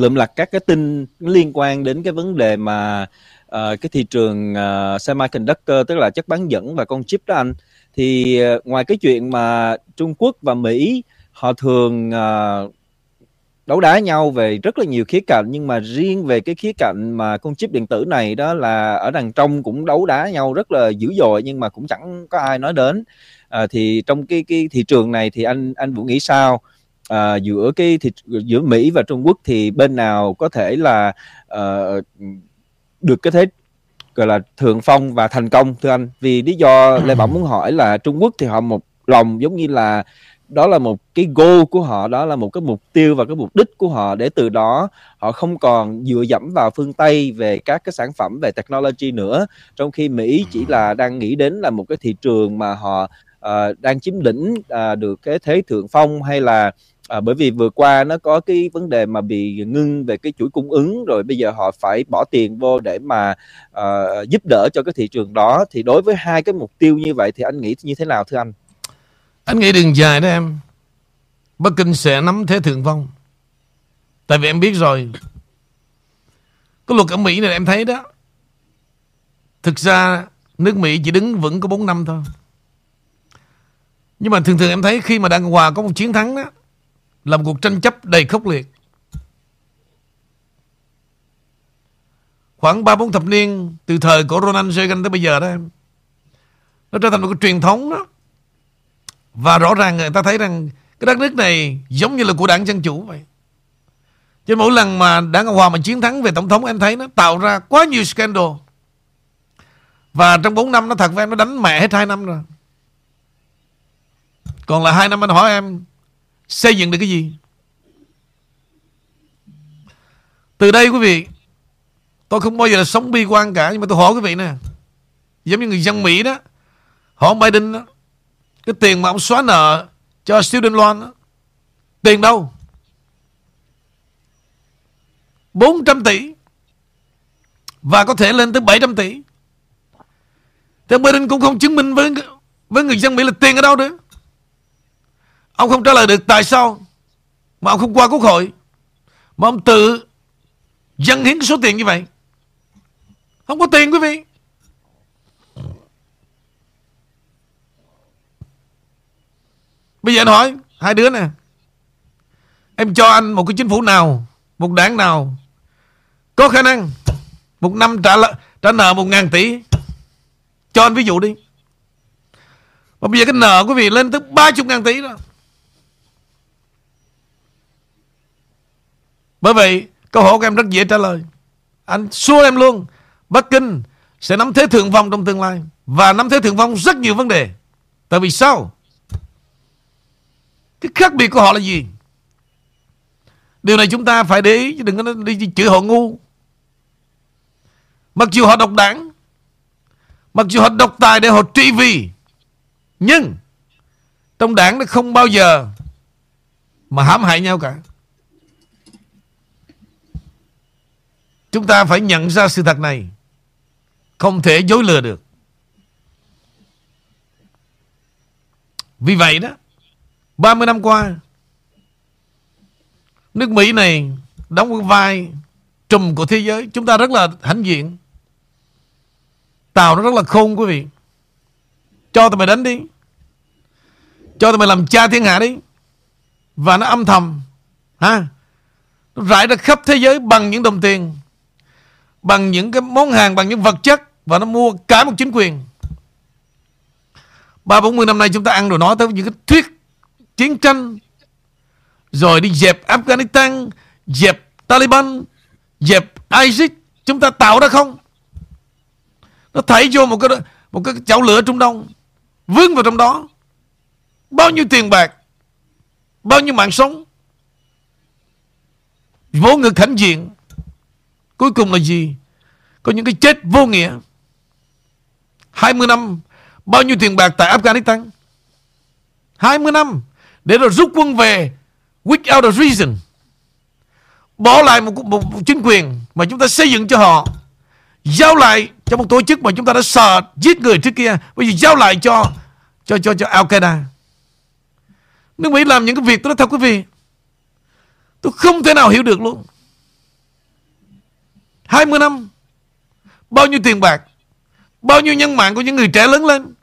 lượm lặt các cái tin liên quan đến cái vấn đề mà uh, cái thị trường uh, semiconductor tức là chất bán dẫn và con chip đó anh thì uh, ngoài cái chuyện mà Trung Quốc và Mỹ họ thường uh, đấu đá nhau về rất là nhiều khía cạnh nhưng mà riêng về cái khía cạnh mà con chip điện tử này đó là ở đằng trong cũng đấu đá nhau rất là dữ dội nhưng mà cũng chẳng có ai nói đến. À, thì trong cái cái thị trường này thì anh anh Vũ nghĩ sao? À, giữa cái thị, giữa Mỹ và Trung Quốc thì bên nào có thể là uh, được cái thế gọi là thượng phong và thành công thưa anh? Vì lý do Lê Bảo muốn hỏi là Trung Quốc thì họ một lòng giống như là đó là một cái goal của họ đó là một cái mục tiêu và cái mục đích của họ để từ đó họ không còn dựa dẫm vào phương tây về các cái sản phẩm về technology nữa. Trong khi mỹ chỉ là đang nghĩ đến là một cái thị trường mà họ uh, đang chiếm lĩnh uh, được cái thế thượng phong hay là À, bởi vì vừa qua nó có cái vấn đề mà bị ngưng về cái chuỗi cung ứng rồi bây giờ họ phải bỏ tiền vô để mà uh, giúp đỡ cho cái thị trường đó. Thì đối với hai cái mục tiêu như vậy thì anh nghĩ như thế nào thưa anh? Anh nghĩ đường dài đó em. Bắc Kinh sẽ nắm thế thượng phong Tại vì em biết rồi. Cái luật ở Mỹ này em thấy đó. Thực ra nước Mỹ chỉ đứng vững có 4 năm thôi. Nhưng mà thường thường em thấy khi mà Đảng Hòa có một chiến thắng đó, Là một cuộc tranh chấp đầy khốc liệt. Khoảng 3-4 thập niên, Từ thời của Ronald Reagan tới bây giờ đó em, Nó trở thành một cái truyền thống đó và rõ ràng người ta thấy rằng cái đất nước này giống như là của đảng Dân Chủ vậy. Chứ mỗi lần mà đảng Cộng Hòa mà chiến thắng về tổng thống em thấy nó tạo ra quá nhiều scandal. Và trong 4 năm nó thật với em nó đánh mẹ hết 2 năm rồi. Còn là 2 năm anh hỏi em xây dựng được cái gì? Từ đây quý vị Tôi không bao giờ là sống bi quan cả Nhưng mà tôi hỏi quý vị nè Giống như người dân Mỹ đó Họ ông Biden đó, cái tiền mà ông xóa nợ cho student loan đó, tiền đâu? 400 tỷ và có thể lên tới 700 tỷ. Thì ông Biden cũng không chứng minh với với người dân Mỹ là tiền ở đâu nữa. Ông không trả lời được tại sao mà ông không qua quốc hội mà ông tự dâng hiến số tiền như vậy. Không có tiền quý vị. Bây giờ anh hỏi hai đứa nè. Em cho anh một cái chính phủ nào, một đảng nào có khả năng một năm trả trả nợ một ngàn tỷ. Cho anh ví dụ đi. Mà bây giờ cái nợ quý vị lên tới 30 ngàn tỷ rồi. Bởi vậy câu hỏi của em rất dễ trả lời. Anh xua em luôn. Bắc Kinh sẽ nắm thế thượng phong trong tương lai. Và nắm thế thượng phong rất nhiều vấn đề. Tại vì sao? Cái khác biệt của họ là gì? Điều này chúng ta phải để ý chứ đừng có đi chửi họ ngu. Mặc dù họ độc đảng, mặc dù họ độc tài để họ trị vì, nhưng trong đảng nó không bao giờ mà hãm hại nhau cả. Chúng ta phải nhận ra sự thật này. Không thể dối lừa được. Vì vậy đó, 30 năm qua, nước Mỹ này đóng một vai trùm của thế giới. Chúng ta rất là hãnh diện. Tàu nó rất là khôn quý vị. Cho tụi mày đánh đi. Cho tụi mày làm cha thiên hạ đi. Và nó âm thầm. Ha? Nó rải ra khắp thế giới bằng những đồng tiền. Bằng những cái món hàng, bằng những vật chất. Và nó mua cả một chính quyền. Ba bốn mươi năm nay chúng ta ăn rồi nói tới những cái thuyết chiến tranh. Rồi đi dẹp Afghanistan, dẹp Taliban, dẹp ISIS. Chúng ta tạo ra không? Nó thảy vô một cái một cái chảo lửa Trung Đông Vướng vào trong đó Bao nhiêu tiền bạc Bao nhiêu mạng sống Vô ngực hãnh diện Cuối cùng là gì Có những cái chết vô nghĩa 20 năm Bao nhiêu tiền bạc tại Afghanistan 20 năm để rồi rút quân về Without a reason. Bỏ lại một, một, một chính quyền Mà chúng ta xây dựng cho họ. Giao lại cho một tổ chức mà chúng ta đã sợ giết người trước kia. Bây giờ giao lại cho Cho cho cho Al-Qaeda. Nước Mỹ làm những cái việc tôi nói thật quý vị Tôi không thể nào hiểu được luôn. 20 năm Bao nhiêu tiền bạc Bao nhiêu nhân mạng của những người trẻ lớn lên.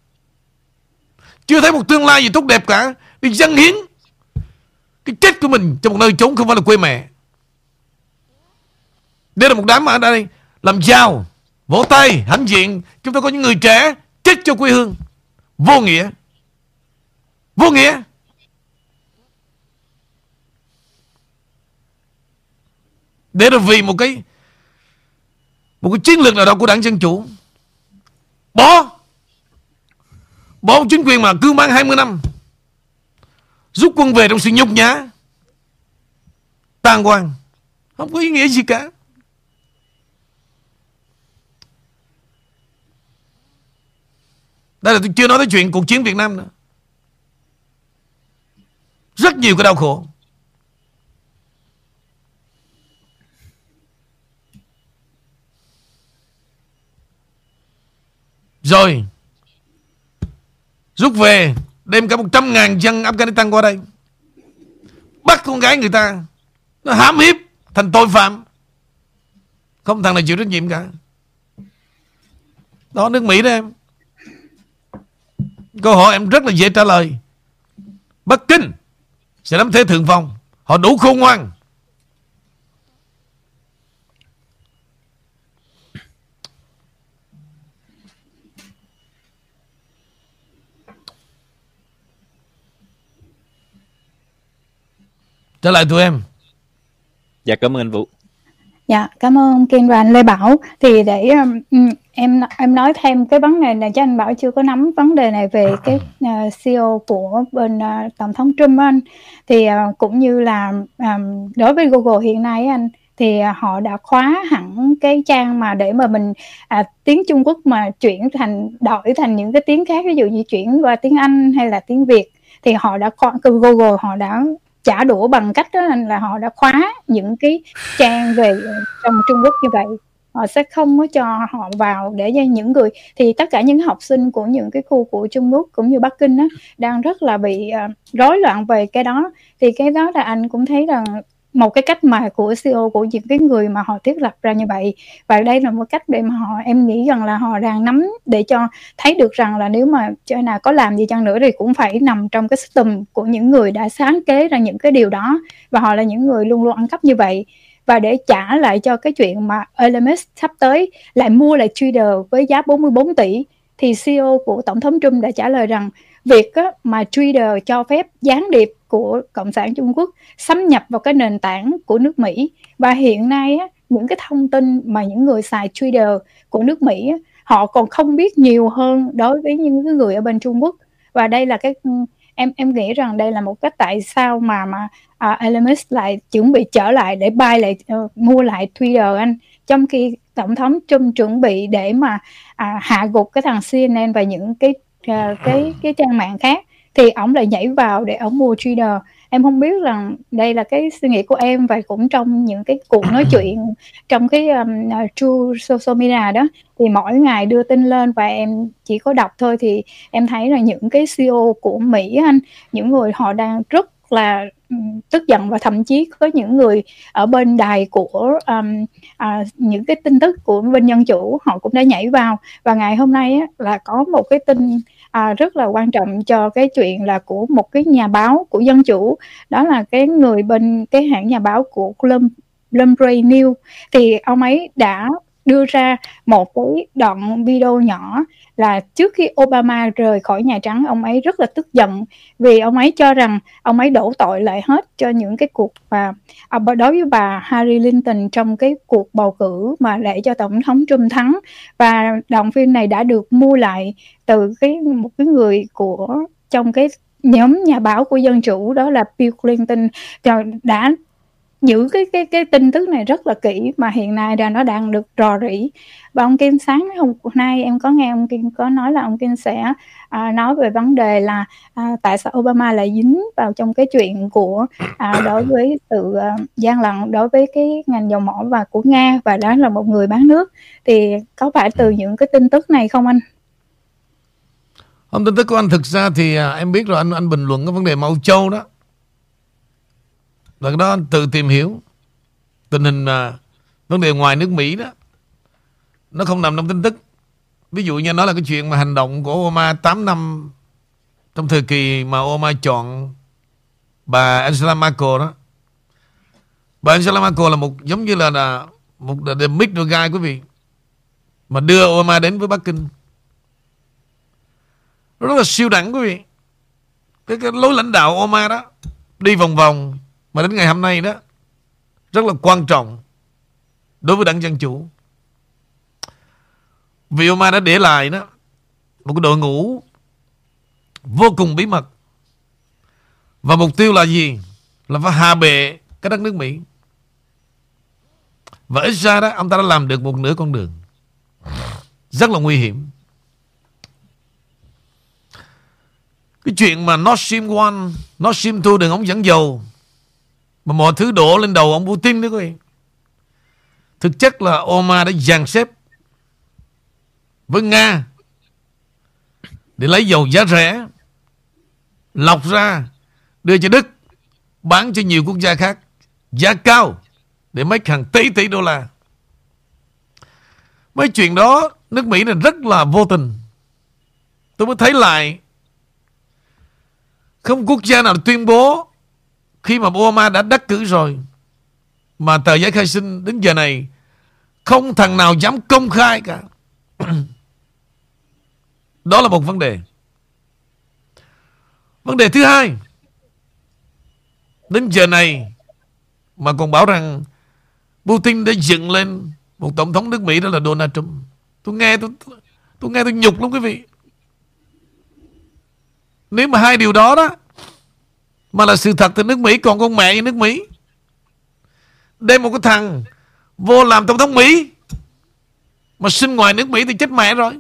Chưa thấy một tương lai gì tốt đẹp cả. Đi dân hiến Cái chết của mình Trong một nơi trốn không phải là quê mẹ. Đây là một đám mà ở đây Làm giàu Vỗ tay, hãnh diện. Chúng ta có những người trẻ chết cho quê hương. Vô nghĩa. Vô nghĩa. Để là vì một cái Một cái chiến lược nào đó của đảng Dân Chủ. Bỏ Bỏ một chính quyền mà cứ mang 20 năm. Rút quân về trong sự nhục nhã. Tàn quan Không có ý nghĩa gì cả. Đây là tôi chưa nói tới chuyện cuộc chiến Việt Nam nữa. Rất nhiều cái đau khổ. Rồi. Rút về. Đem cả 100 ngàn dân Afghanistan qua đây. Bắt con gái người ta. Nó hãm hiếp thành tội phạm. Không thằng nào chịu trách nhiệm cả. Đó, nước Mỹ đó em. Câu hỏi em rất là dễ trả lời. Bắc Kinh Sẽ nắm thế thượng phong. Họ đủ khôn ngoan. Trở lại tụi em. Dạ cảm ơn anh Vũ. Dạ, cảm ơn Kiên và anh Lê Bảo. Thì để um, em em nói thêm cái vấn đề này cho anh Bảo chưa có nắm vấn đề này về cái uh, CEO của bên uh, tổng thống Trump anh. Thì uh, cũng như là um, đối với Google hiện nay anh thì à, họ đã khóa hẳn cái trang mà để mà mình à, tiếng Trung Quốc mà chuyển thành đổi thành những cái tiếng khác ví dụ như chuyển qua tiếng Anh hay là tiếng Việt. Thì họ đã Google họ đã trả đũa bằng cách đó là họ đã khóa những cái trang về trong Trung Quốc như vậy. Họ sẽ không có cho họ vào để cho những người thì tất cả những học sinh của những cái khu của Trung Quốc cũng như Bắc Kinh đó, đang rất là bị uh, rối loạn về cái đó. Thì cái đó là anh cũng thấy rằng một cái cách mà của CEO của những cái người mà họ thiết lập ra như vậy. Và đây là một cách để mà họ, em nghĩ rằng là họ đang nắm để cho thấy được rằng là nếu mà China có làm gì chăng nữa thì cũng phải nằm trong cái system của những người đã sáng kế ra những cái điều đó. Và họ là những người luôn luôn ăn cắp như vậy. Và để trả lại cho cái chuyện mà LMS sắp tới lại mua lại Twitter với giá 44 tỷ, thì CEO của Tổng thống Trump đã trả lời rằng, việc mà Twitter cho phép gián điệp của Cộng sản Trung Quốc xâm nhập vào cái nền tảng của nước Mỹ. Và hiện nay á, những cái thông tin mà những người xài Twitter của nước Mỹ á, họ còn không biết nhiều hơn đối với những người ở bên Trung Quốc. Và đây là cái em em nghĩ rằng đây là một cách tại sao mà mà à, uh, Elemis lại chuẩn bị trở lại để buy lại uh, mua lại Twitter anh. Trong khi tổng thống Trump chuẩn bị để mà uh, hạ gục cái thằng CNN và những cái uh, cái cái trang mạng khác thì ổng lại nhảy vào để ổng mua Twitter em không biết rằng đây là cái suy nghĩ của em và cũng trong những cái cuộc nói chuyện trong cái um, uh, True Social Media đó thì mỗi ngày đưa tin lên và em chỉ có đọc thôi. Thì em thấy là những cái CEO của Mỹ anh những người họ đang rất là tức giận và thậm chí có những người ở bên đài của um, à, những cái tin tức của bên dân chủ họ cũng đã nhảy vào. Và ngày hôm nay á, là có một cái tin à, rất là quan trọng cho cái chuyện là của một cái nhà báo của dân chủ. Đó là cái người bên cái hãng nhà báo của Bloom, Lumbre News thì ông ấy đã đưa ra một cái đoạn video nhỏ là trước khi Obama rời khỏi Nhà Trắng, ông ấy rất là tức giận vì ông ấy cho rằng ông ấy đổ tội lại hết cho những cái cuộc và à, đối với bà Hillary Clinton trong cái cuộc bầu cử mà để cho tổng thống Trump thắng. Và đoạn phim này đã được mua lại từ cái, một cái người của trong cái nhóm nhà báo của dân chủ, đó là Bill Clinton đã giữ cái cái cái tin tức này rất là kỹ mà hiện nay là nó đang được rò rỉ. Và ông Kim sáng hôm nay em có nghe ông Kim có nói là ông Kim sẽ à, nói về vấn đề là à, tại sao Obama lại dính vào trong cái chuyện của à, đối với sự à, gian lận đối với cái ngành dầu mỏ và của Nga và đó là một người bán nước. Thì có phải từ những cái tin tức này không anh? Không tin tức của anh thực ra thì à, em biết rồi anh anh bình luận cái vấn đề Mao Châu đó và đó anh tự tìm hiểu tình hình à, vấn đề ngoài nước Mỹ đó nó không nằm trong tin tức. Ví dụ như nó là cái chuyện mà hành động của Obama 8 năm trong thời kỳ mà Obama chọn bà Angela Merkel đó. Bà Angela Merkel là một giống như là, là một the middle guy quý vị mà đưa Obama đến với Bắc Kinh. Nó rất là siêu đẳng quý vị. Cái, cái lối lãnh đạo Obama đó đi vòng vòng mà đến ngày hôm nay đó rất là quan trọng đối với đảng Dân Chủ. Vì Obama đã để lại đó một cái đội ngũ vô cùng bí mật và mục tiêu là gì? Là phải hạ bệ cái đất nước Mỹ. Và ít ra đó ông ta đã làm được một nửa con đường rất là nguy hiểm. Cái chuyện mà Nord Stream 1, Nord Stream 2 đường ống dẫn dầu mà mọi thứ đổ lên đầu ông Putin đấy quý vị. Thực chất là Oma đã dàn xếp với Nga để lấy dầu giá rẻ, lọc ra, đưa cho Đức, bán cho nhiều quốc gia khác, giá cao để mấy hàng tỷ tỷ đô la. Mấy chuyện đó, nước Mỹ này rất là vô tình. Tôi mới thấy lại, không quốc gia nào tuyên bố khi mà Obama đã đắc cử rồi mà tờ giấy khai sinh đến giờ này không thằng nào dám công khai cả. Đó là một vấn đề. Vấn đề thứ hai Đến giờ này Mà còn bảo rằng Putin đã dựng lên Một tổng thống nước Mỹ đó là Donald Trump Tôi nghe tôi, tôi nghe tôi nhục lắm quý vị Nếu mà hai điều đó đó mà là sự thật thì nước Mỹ, còn con mẹ như nước Mỹ. Đem một cái thằng vô làm tổng thống Mỹ, mà sinh ngoài nước Mỹ thì chết mẹ rồi.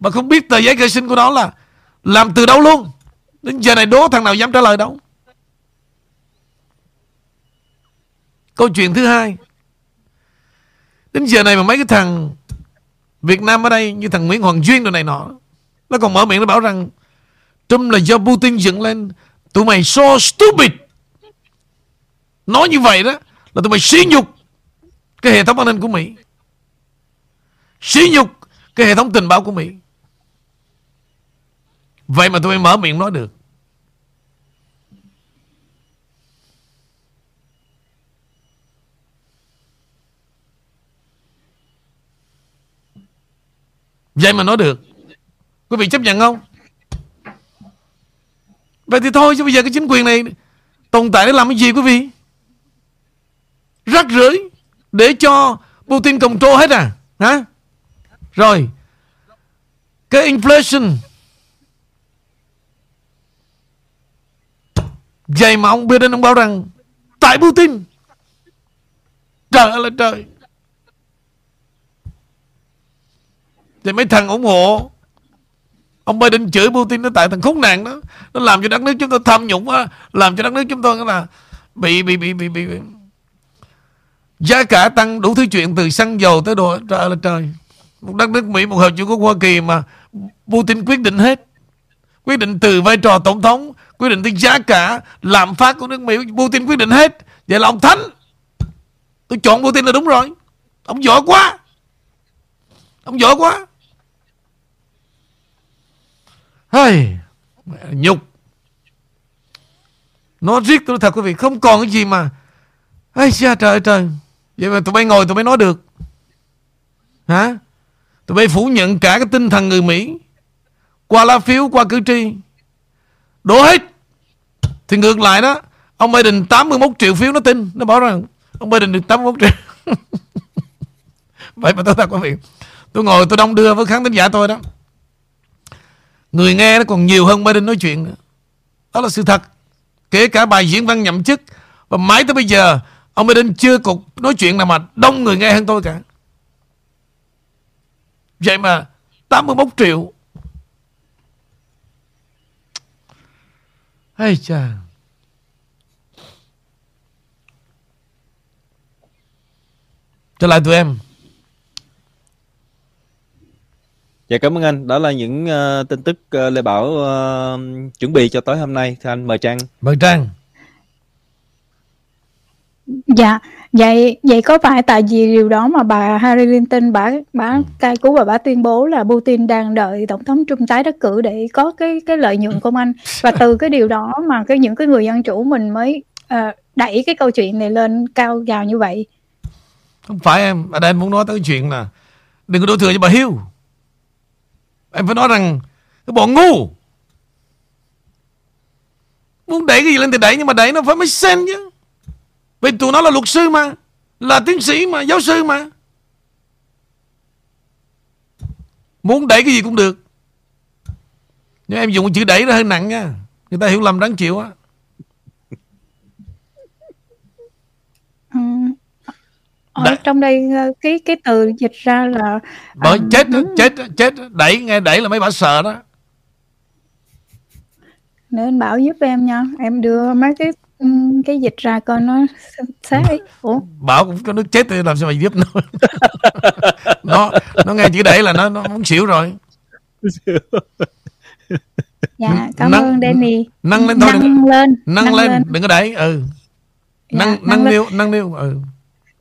Mà không biết tờ giấy khai sinh của nó là làm từ đâu luôn. Đến giờ này đố thằng nào dám trả lời đâu. Câu chuyện thứ hai. Đến giờ này mà mấy cái thằng Việt Nam ở đây như thằng Nguyễn Hoàng Duyên đồ này nọ, nó còn mở miệng nó bảo rằng Trump là do Putin dựng lên. Tụi mày so stupid. Nói như vậy đó, là tụi mày sỉ nhục cái hệ thống an ninh của Mỹ. Sỉ nhục cái hệ thống tình báo của Mỹ. Vậy mà tụi mày mở miệng nói được. Vậy mà nói được. Quý vị chấp nhận không? Vậy thì thôi, chứ bây giờ cái chính quyền này tồn tại để làm cái gì, quý vị? Rắc rưởi để cho Putin control hết à? Hả? Rồi. Cái inflation vậy mà ông Biden ông bảo rằng tại Putin. Trời ơi là trời. Thì mấy thằng ủng hộ ông Biden chửi Putin nó tại thằng khốn nạn đó. Nó làm cho đất nước chúng ta tham nhũng á làm cho đất nước chúng ta là bị bị bị bị bị, bị. Giá cả tăng đủ thứ chuyện từ xăng dầu tới đồ Trời ơi là trời. Một đất nước Mỹ, một hợp chủ quốc Hoa Kỳ mà Putin quyết định hết. Quyết định từ vai trò tổng thống Quyết định tới giá cả Lạm phát của nước Mỹ Putin quyết định hết. Vậy là ông Thánh. Tôi chọn Putin là đúng rồi. Ông giỏi quá. Ông giỏi quá hey, Nhục. Nó riết tôi thật quý vị Không còn cái gì mà Ây cha trời trời. Vậy mà tụi bay ngồi tụi bay nói được. Hả? Tụi bay phủ nhận cả cái tinh thần người Mỹ. Qua lá phiếu qua cử tri. Đổ hết. Thì ngược lại đó Ông Biden 81 triệu phiếu nó tin. Nó bảo rằng Ông Biden được 81 triệu. Vậy mà tôi thật quý vị Tôi ngồi tôi đông đưa với khán thính giả tôi đó. Người nghe nó còn nhiều hơn Biden nói chuyện nữa Đó là sự thật Kể cả bài diễn văn nhậm chức, Và mãi tới bây giờ, Ông Biden chưa cục nói chuyện nào mà đông người nghe hơn tôi cả. Vậy mà 81 triệu. Ây chà. Trở lại tụi em. Dạ cảm ơn anh. Đó là những uh, tin tức uh, Lê Bảo uh, chuẩn bị cho tối hôm nay. Thưa anh mời Trang. Mời Trang. Dạ, vậy vậy có phải tại vì điều đó mà bà Hillary Clinton bà bà ừ. cai cú và bà tuyên bố là Putin đang đợi tổng thống Trump tái đắc cử để có cái cái lợi nhuận của anh và từ cái điều đó mà cái những cái người dân chủ mình mới uh, đẩy cái câu chuyện này lên cao gào như vậy. Không phải em, ở đây em muốn nói tới cái chuyện là đừng có đổ thừa cho bà Hiếu. Em phải nói rằng cái bọn ngu muốn đẩy cái gì lên thì đẩy nhưng mà đẩy nó phải mới sen chứ. Vì tụi nó là luật sư mà Là tiến sĩ mà, giáo sư mà. Muốn đẩy cái gì cũng được. Nhưng em dùng chữ đẩy nó hơi nặng nha. Người ta hiểu lầm đáng chịu á. Ở trong đây ờ, cái cái từ dịch ra là Bởi à, chết đúng... chết chết đẩy nghe đẩy là mấy bà sợ đó Nếu anh Bảo giúp em nha Em đưa mấy cái cái dịch ra coi nó ấy. Ủa? Bảo cũng có nước chết thì làm sao mà giúp nó. nó nó nghe chữ đẩy là nó nó muốn xỉu rồi. dạ, cảm nâng, ơn Danny. Nâng lên thôi. Nâng đừng, lên. Nâng, nâng lên. lên, đừng có đẩy. Ừ. Dạ, nâng nâng, nâng niu, nâng niu. Ừ.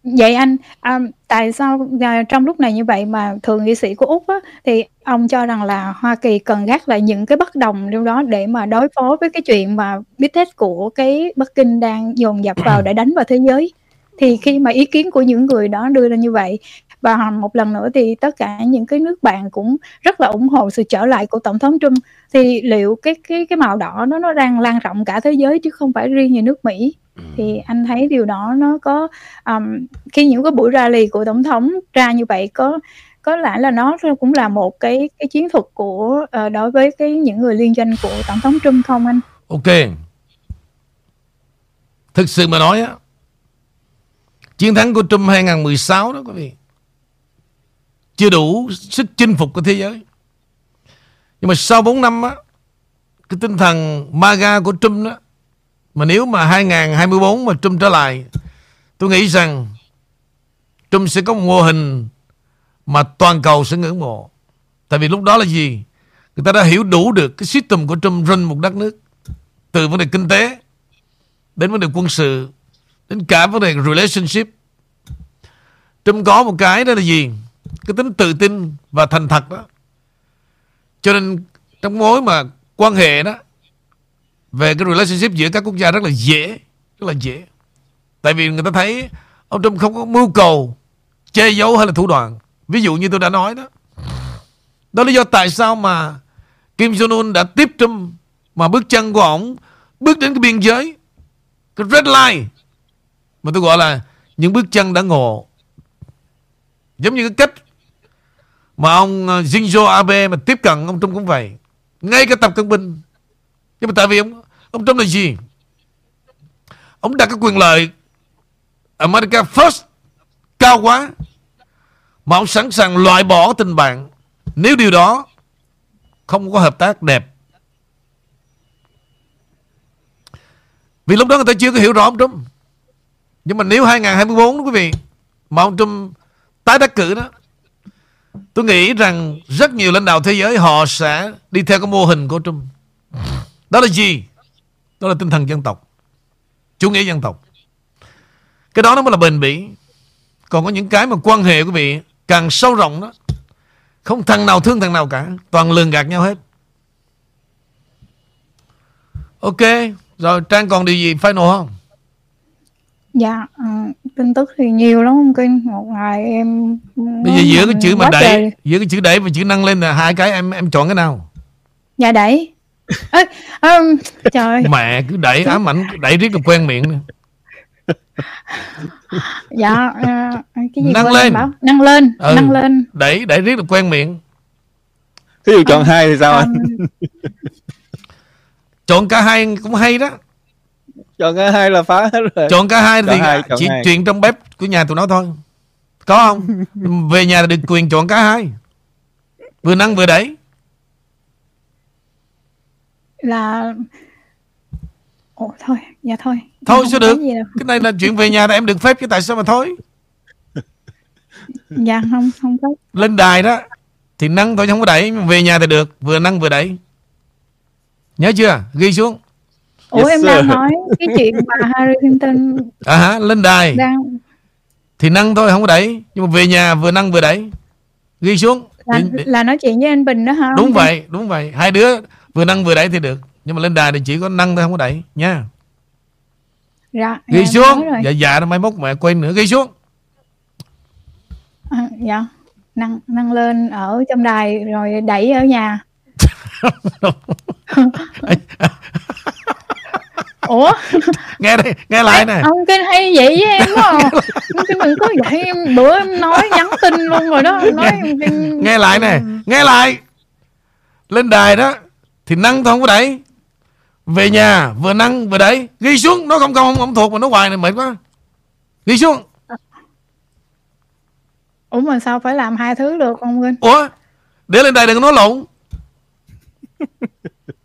Vậy anh, um, tại sao uh, trong lúc này như vậy mà thượng nghị sĩ của Úc á, thì ông cho rằng là Hoa Kỳ cần gác lại những cái bất đồng trong đó để mà đối phó với cái chuyện mà bít tết của cái Bắc Kinh đang dồn dập vào để đánh vào thế giới. Thì khi mà ý kiến của những người đó đưa ra như vậy và một lần nữa thì tất cả những cái nước bạn cũng rất là ủng hộ sự trở lại của tổng thống Trump thì liệu cái cái cái màu đỏ nó nó đang lan rộng cả thế giới chứ không phải riêng như nước Mỹ thì anh thấy điều đó nó có um, khi những cái buổi rally của tổng thống ra như vậy có có lẽ là nó cũng là một cái cái chiến thuật của uh, đối với cái những người liên doanh của tổng thống Trump không anh? Ok. Thực sự mà nói á Chiến thắng của Trump 2016 đó quý vị Chưa đủ sức chinh phục của thế giới Nhưng mà sau 4 năm á Cái tinh thần MAGA của Trump đó mà nếu mà 2024 mà Trump trở lại, Tôi nghĩ rằng Trump sẽ có một mô hình Mà toàn cầu sẽ ngưỡng mộ. Tại vì lúc đó là gì? Người ta đã hiểu đủ được cái system của Trump run một đất nước, Từ vấn đề kinh tế, Đến vấn đề quân sự, Đến cả vấn đề relationship. Trump có một cái đó là gì? Cái tính tự tin và thành thật đó. Cho nên Trong mối mà quan hệ đó về cái relationship giữa các quốc gia rất là dễ Rất là dễ. Tại vì người ta thấy Ông Trump không có mưu cầu Che giấu hay là thủ đoạn. Ví dụ như tôi đã nói đó. Đó là lý do tại sao mà Kim Jong-un đã tiếp Trump Mà bước chân của ông Bước đến cái biên giới Cái red line Mà tôi gọi là Những bước chân đã ngộ. Giống như cái cách Mà ông ờ, Shinzo Abe mà tiếp cận ông Trump cũng vậy. Ngay cả tập cận bình. Nhưng mà tại vì ông, ông Trump là gì Ông đặt cái quyền lợi America First, Cao quá, Mà ông sẵn sàng loại bỏ tình bạn Nếu điều đó Không có hợp tác đẹp Vì lúc đó người ta chưa có hiểu rõ ông Trump Nhưng mà nếu 2024 đó quý vị, Mà ông Trump tái đắc cử đó, Tôi nghĩ rằng rất nhiều lãnh đạo thế giới họ sẽ đi theo cái mô hình của Trump. Đó là gì? Đó là tinh thần dân tộc. Chủ nghĩa dân tộc. Cái đó nó mới là bền bỉ. Còn có những cái mà quan hệ quý vị càng sâu rộng đó. Không thằng nào thương thằng nào cả. Toàn lường gạt nhau hết. Ok. Rồi Trang còn điều gì final không? Dạ, ờ, tin tức thì nhiều lắm ông Kinh. Một ngày em Bây giờ giữa cái chữ mà đẩy, trời. giữa cái chữ đẩy và chữ nâng lên là hai cái em em chọn cái nào? Dạ đẩy. Ê, ừm, trời, Mẹ cứ đẩy ám ảnh đẩy riết là quen miệng nè. dạ ờ, cái gì Nâng lên. bảo nâng lên, Ừ. nâng lên. Đẩy đẩy riết là quen miệng. Thí dụ chọn hai thì sao anh? Còn- Chọn cả hai cũng hay đó. Chọn cái hai là phá hết rồi. Chọn cả hai Chọn thì hai, chỉ hai. chuyện trong bếp của nhà tụi nó thôi. Có không? Về nhà được quyền chọn cả hai. Vừa nâng vừa đẩy. Là Ồ thôi, dạ thôi. Thôi sao được? Cái này là chuyện về nhà là em được phép chứ tại sao mà thôi? Dạ không, không có. Lên đài đó thì nâng thôi chứ không có đẩy. Mà về nhà thì được. Vừa nâng vừa đẩy. Nhớ chưa? Ghi xuống. Ủa Yes, em sir. đang nói cái chuyện bà Harry Clinton À hả? Lên đài đang thì nâng thôi không có đẩy. Nhưng mà về nhà vừa nâng vừa đẩy. Ghi xuống. là, là nói chuyện với anh Bình đó hả? đúng vậy đúng vậy hai đứa vừa nâng vừa đẩy thì được. Nhưng mà lên đài thì chỉ có nâng thôi không có đẩy. Nha. Dạ, ghi dạ, xuống. dạ dạ nó mai mốt mẹ quên nữa. Ghi xuống. À, dạ. Nâng nâng lên ở trong đài rồi đẩy ở nhà. Ủa? Nghe đây nghe lại nè. ông kinh hay vậy với em quá à. ông kinh đừng có vậy em bữa em nói nhắn tin luôn rồi đó. Nói em kinh. nghe lại nè. Nghe lại. Lên đài đó thì nâng thôi không có đẩy. Về nhà vừa nâng vừa đẩy. Ghi xuống nó không công không, không thuộc mà nó hoài này mệt quá. Ghi xuống. Ủa mà sao phải làm hai thứ được ông kinh ủa để lên đài đừng có nói lộn.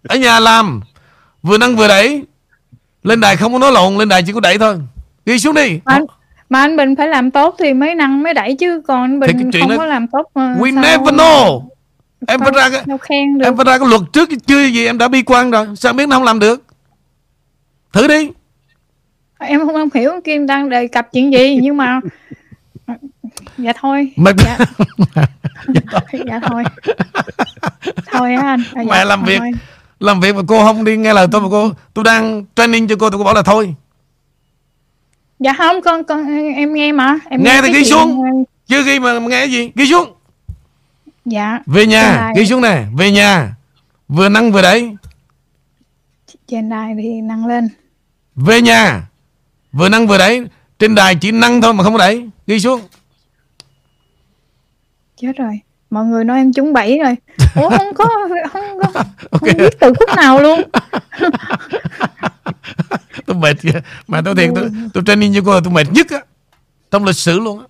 Ở nhà làm vừa nâng vừa đẩy. Lên đài không có nói lộn lên đài chỉ có đẩy thôi. Ghi xuống đi. Mà anh, mà anh Bình phải làm tốt thì mới nâng mới đẩy chứ còn anh Bình không đó- có làm tốt mà We sao- never know em phải ra cái em phải ra cái luật trước chưa gì em đã bi quan rồi. Sao em biết nó không làm được? Thử đi. Em không, không hiểu Kim đang đề cập chuyện gì nhưng mà dạ thôi. Mày dạ, dạ thôi. Thôi. Á anh. À, dạ, Mẹ làm việc. thôi. làm việc mà cô không đi nghe lời tôi mà cô tôi đang training cho cô tôi cô bảo là thôi. Dạ không con con em nghe mà. Em Nghe thì cái ghi xuống. chưa ghi mà, mà nghe cái gì? Ghi xuống dạ. Về nhà ghi xuống nè về nhà. Vừa nâng vừa đẩy trên đài thì nâng lên. Về nhà. Vừa nâng vừa đẩy trên đài chỉ nâng thôi mà không có đẩy ghi xuống. Chết rồi. Mọi người nói em trúng bẫy rồi. Ủa không có không có ok. không biết từ khúc nào luôn. Tôi mệt mà tôi thiệt tôi, tôi training cho cô là tôi mệt nhất á. Trong lịch sử luôn á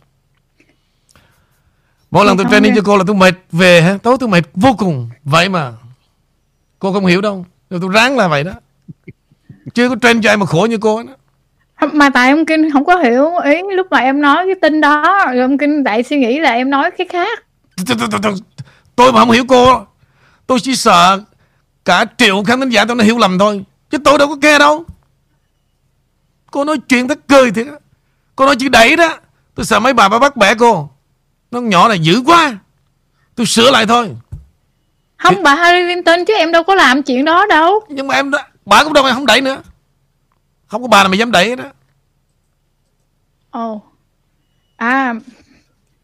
mỗi lần tôi training cho cô là tôi mệt về tối tôi mệt vô cùng. Vậy mà cô không hiểu đâu. Rồi tôi ráng là vậy đó. Chưa có train cho ai mà khổ như cô đó. Mà tại ông kinh không có hiểu ý lúc mà em nói cái tin đó. Rồi ông kinh đại suy nghĩ là em nói cái khác. Tôi mà không hiểu cô tôi chỉ sợ cả triệu khán thính giả tôi nó hiểu lầm thôi. Chứ tôi đâu có nghe đâu. Cô nói chuyện thật cười thiệt cô nói chữ đẩy đó. Tôi sợ mấy bà bà bắt bẻ cô nó nhỏ này dữ quá. Tôi sửa lại thôi. Không Thì... bà Harry Clinton chứ em đâu có làm chuyện đó đâu. Nhưng mà em đó bà cũng đâu mà không đẩy nữa. Không có bà nào mà dám đẩy đó ồ. Oh. à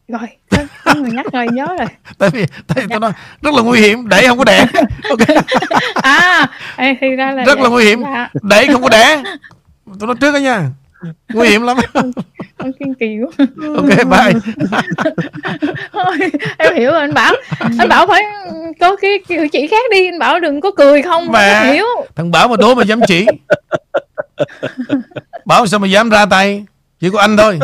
rồi có người nhắc rồi nhớ rồi. Tại vì tại vì tôi nói rất là nguy hiểm đẩy không có đẻ. Ok. À thì ra là rất là nguy hiểm dạ. đẩy không có đẻ. Tôi nói trước đó nha nguy hiểm lắm. Ông kiên kỳ quá. Ok bye. Thôi em hiểu rồi anh bảo. Anh bảo phải có cái kiểu chỉ khác đi. Anh bảo đừng có cười không mà hiểu. thằng bảo mà đố mà dám chỉ. Bảo sao mà dám ra tay? Chỉ có anh thôi.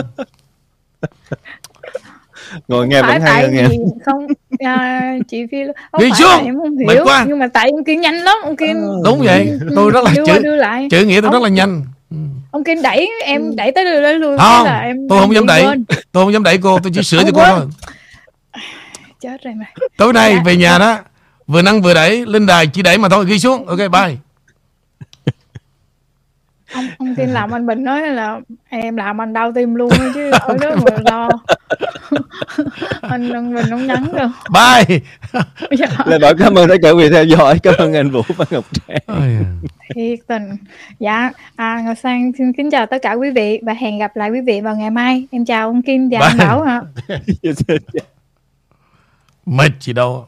Ngồi nghe vẫn hay nghe. không à, chị phi không Ghi phải xuống. em không hiểu quá. nhưng mà tại ông kiên nhanh lắm ông kiên ừ. đúng vậy. tôi rất là chữ chữ nghĩa tôi ông, rất là nhanh ông kiên đẩy em ừ. đẩy tới đây luôn không là em tôi không dám đẩy. quên. tôi không dám đẩy cô tôi chỉ sửa cho cô thôi. Chết rồi mà. Tối nay dạ. về nhà đó vừa nâng vừa đẩy lên đài chỉ đẩy mà thôi ghi xuống. Ok bye. Ông ông tin làm anh bình nói là em làm anh đau tim luôn chứ ở đó mà lo anh anh bình không nhắn đâu. Bye. Dạ. lời bảo cảm ơn đã trở về theo dõi. Cảm ơn anh vũ và ngọc trang. Thiệt tình. Dạ à, ngọc sang xin kính chào tất cả quý vị và hẹn gặp lại quý vị vào ngày mai. Em chào ông kim và anh bảo ạ. Mệt gì đâu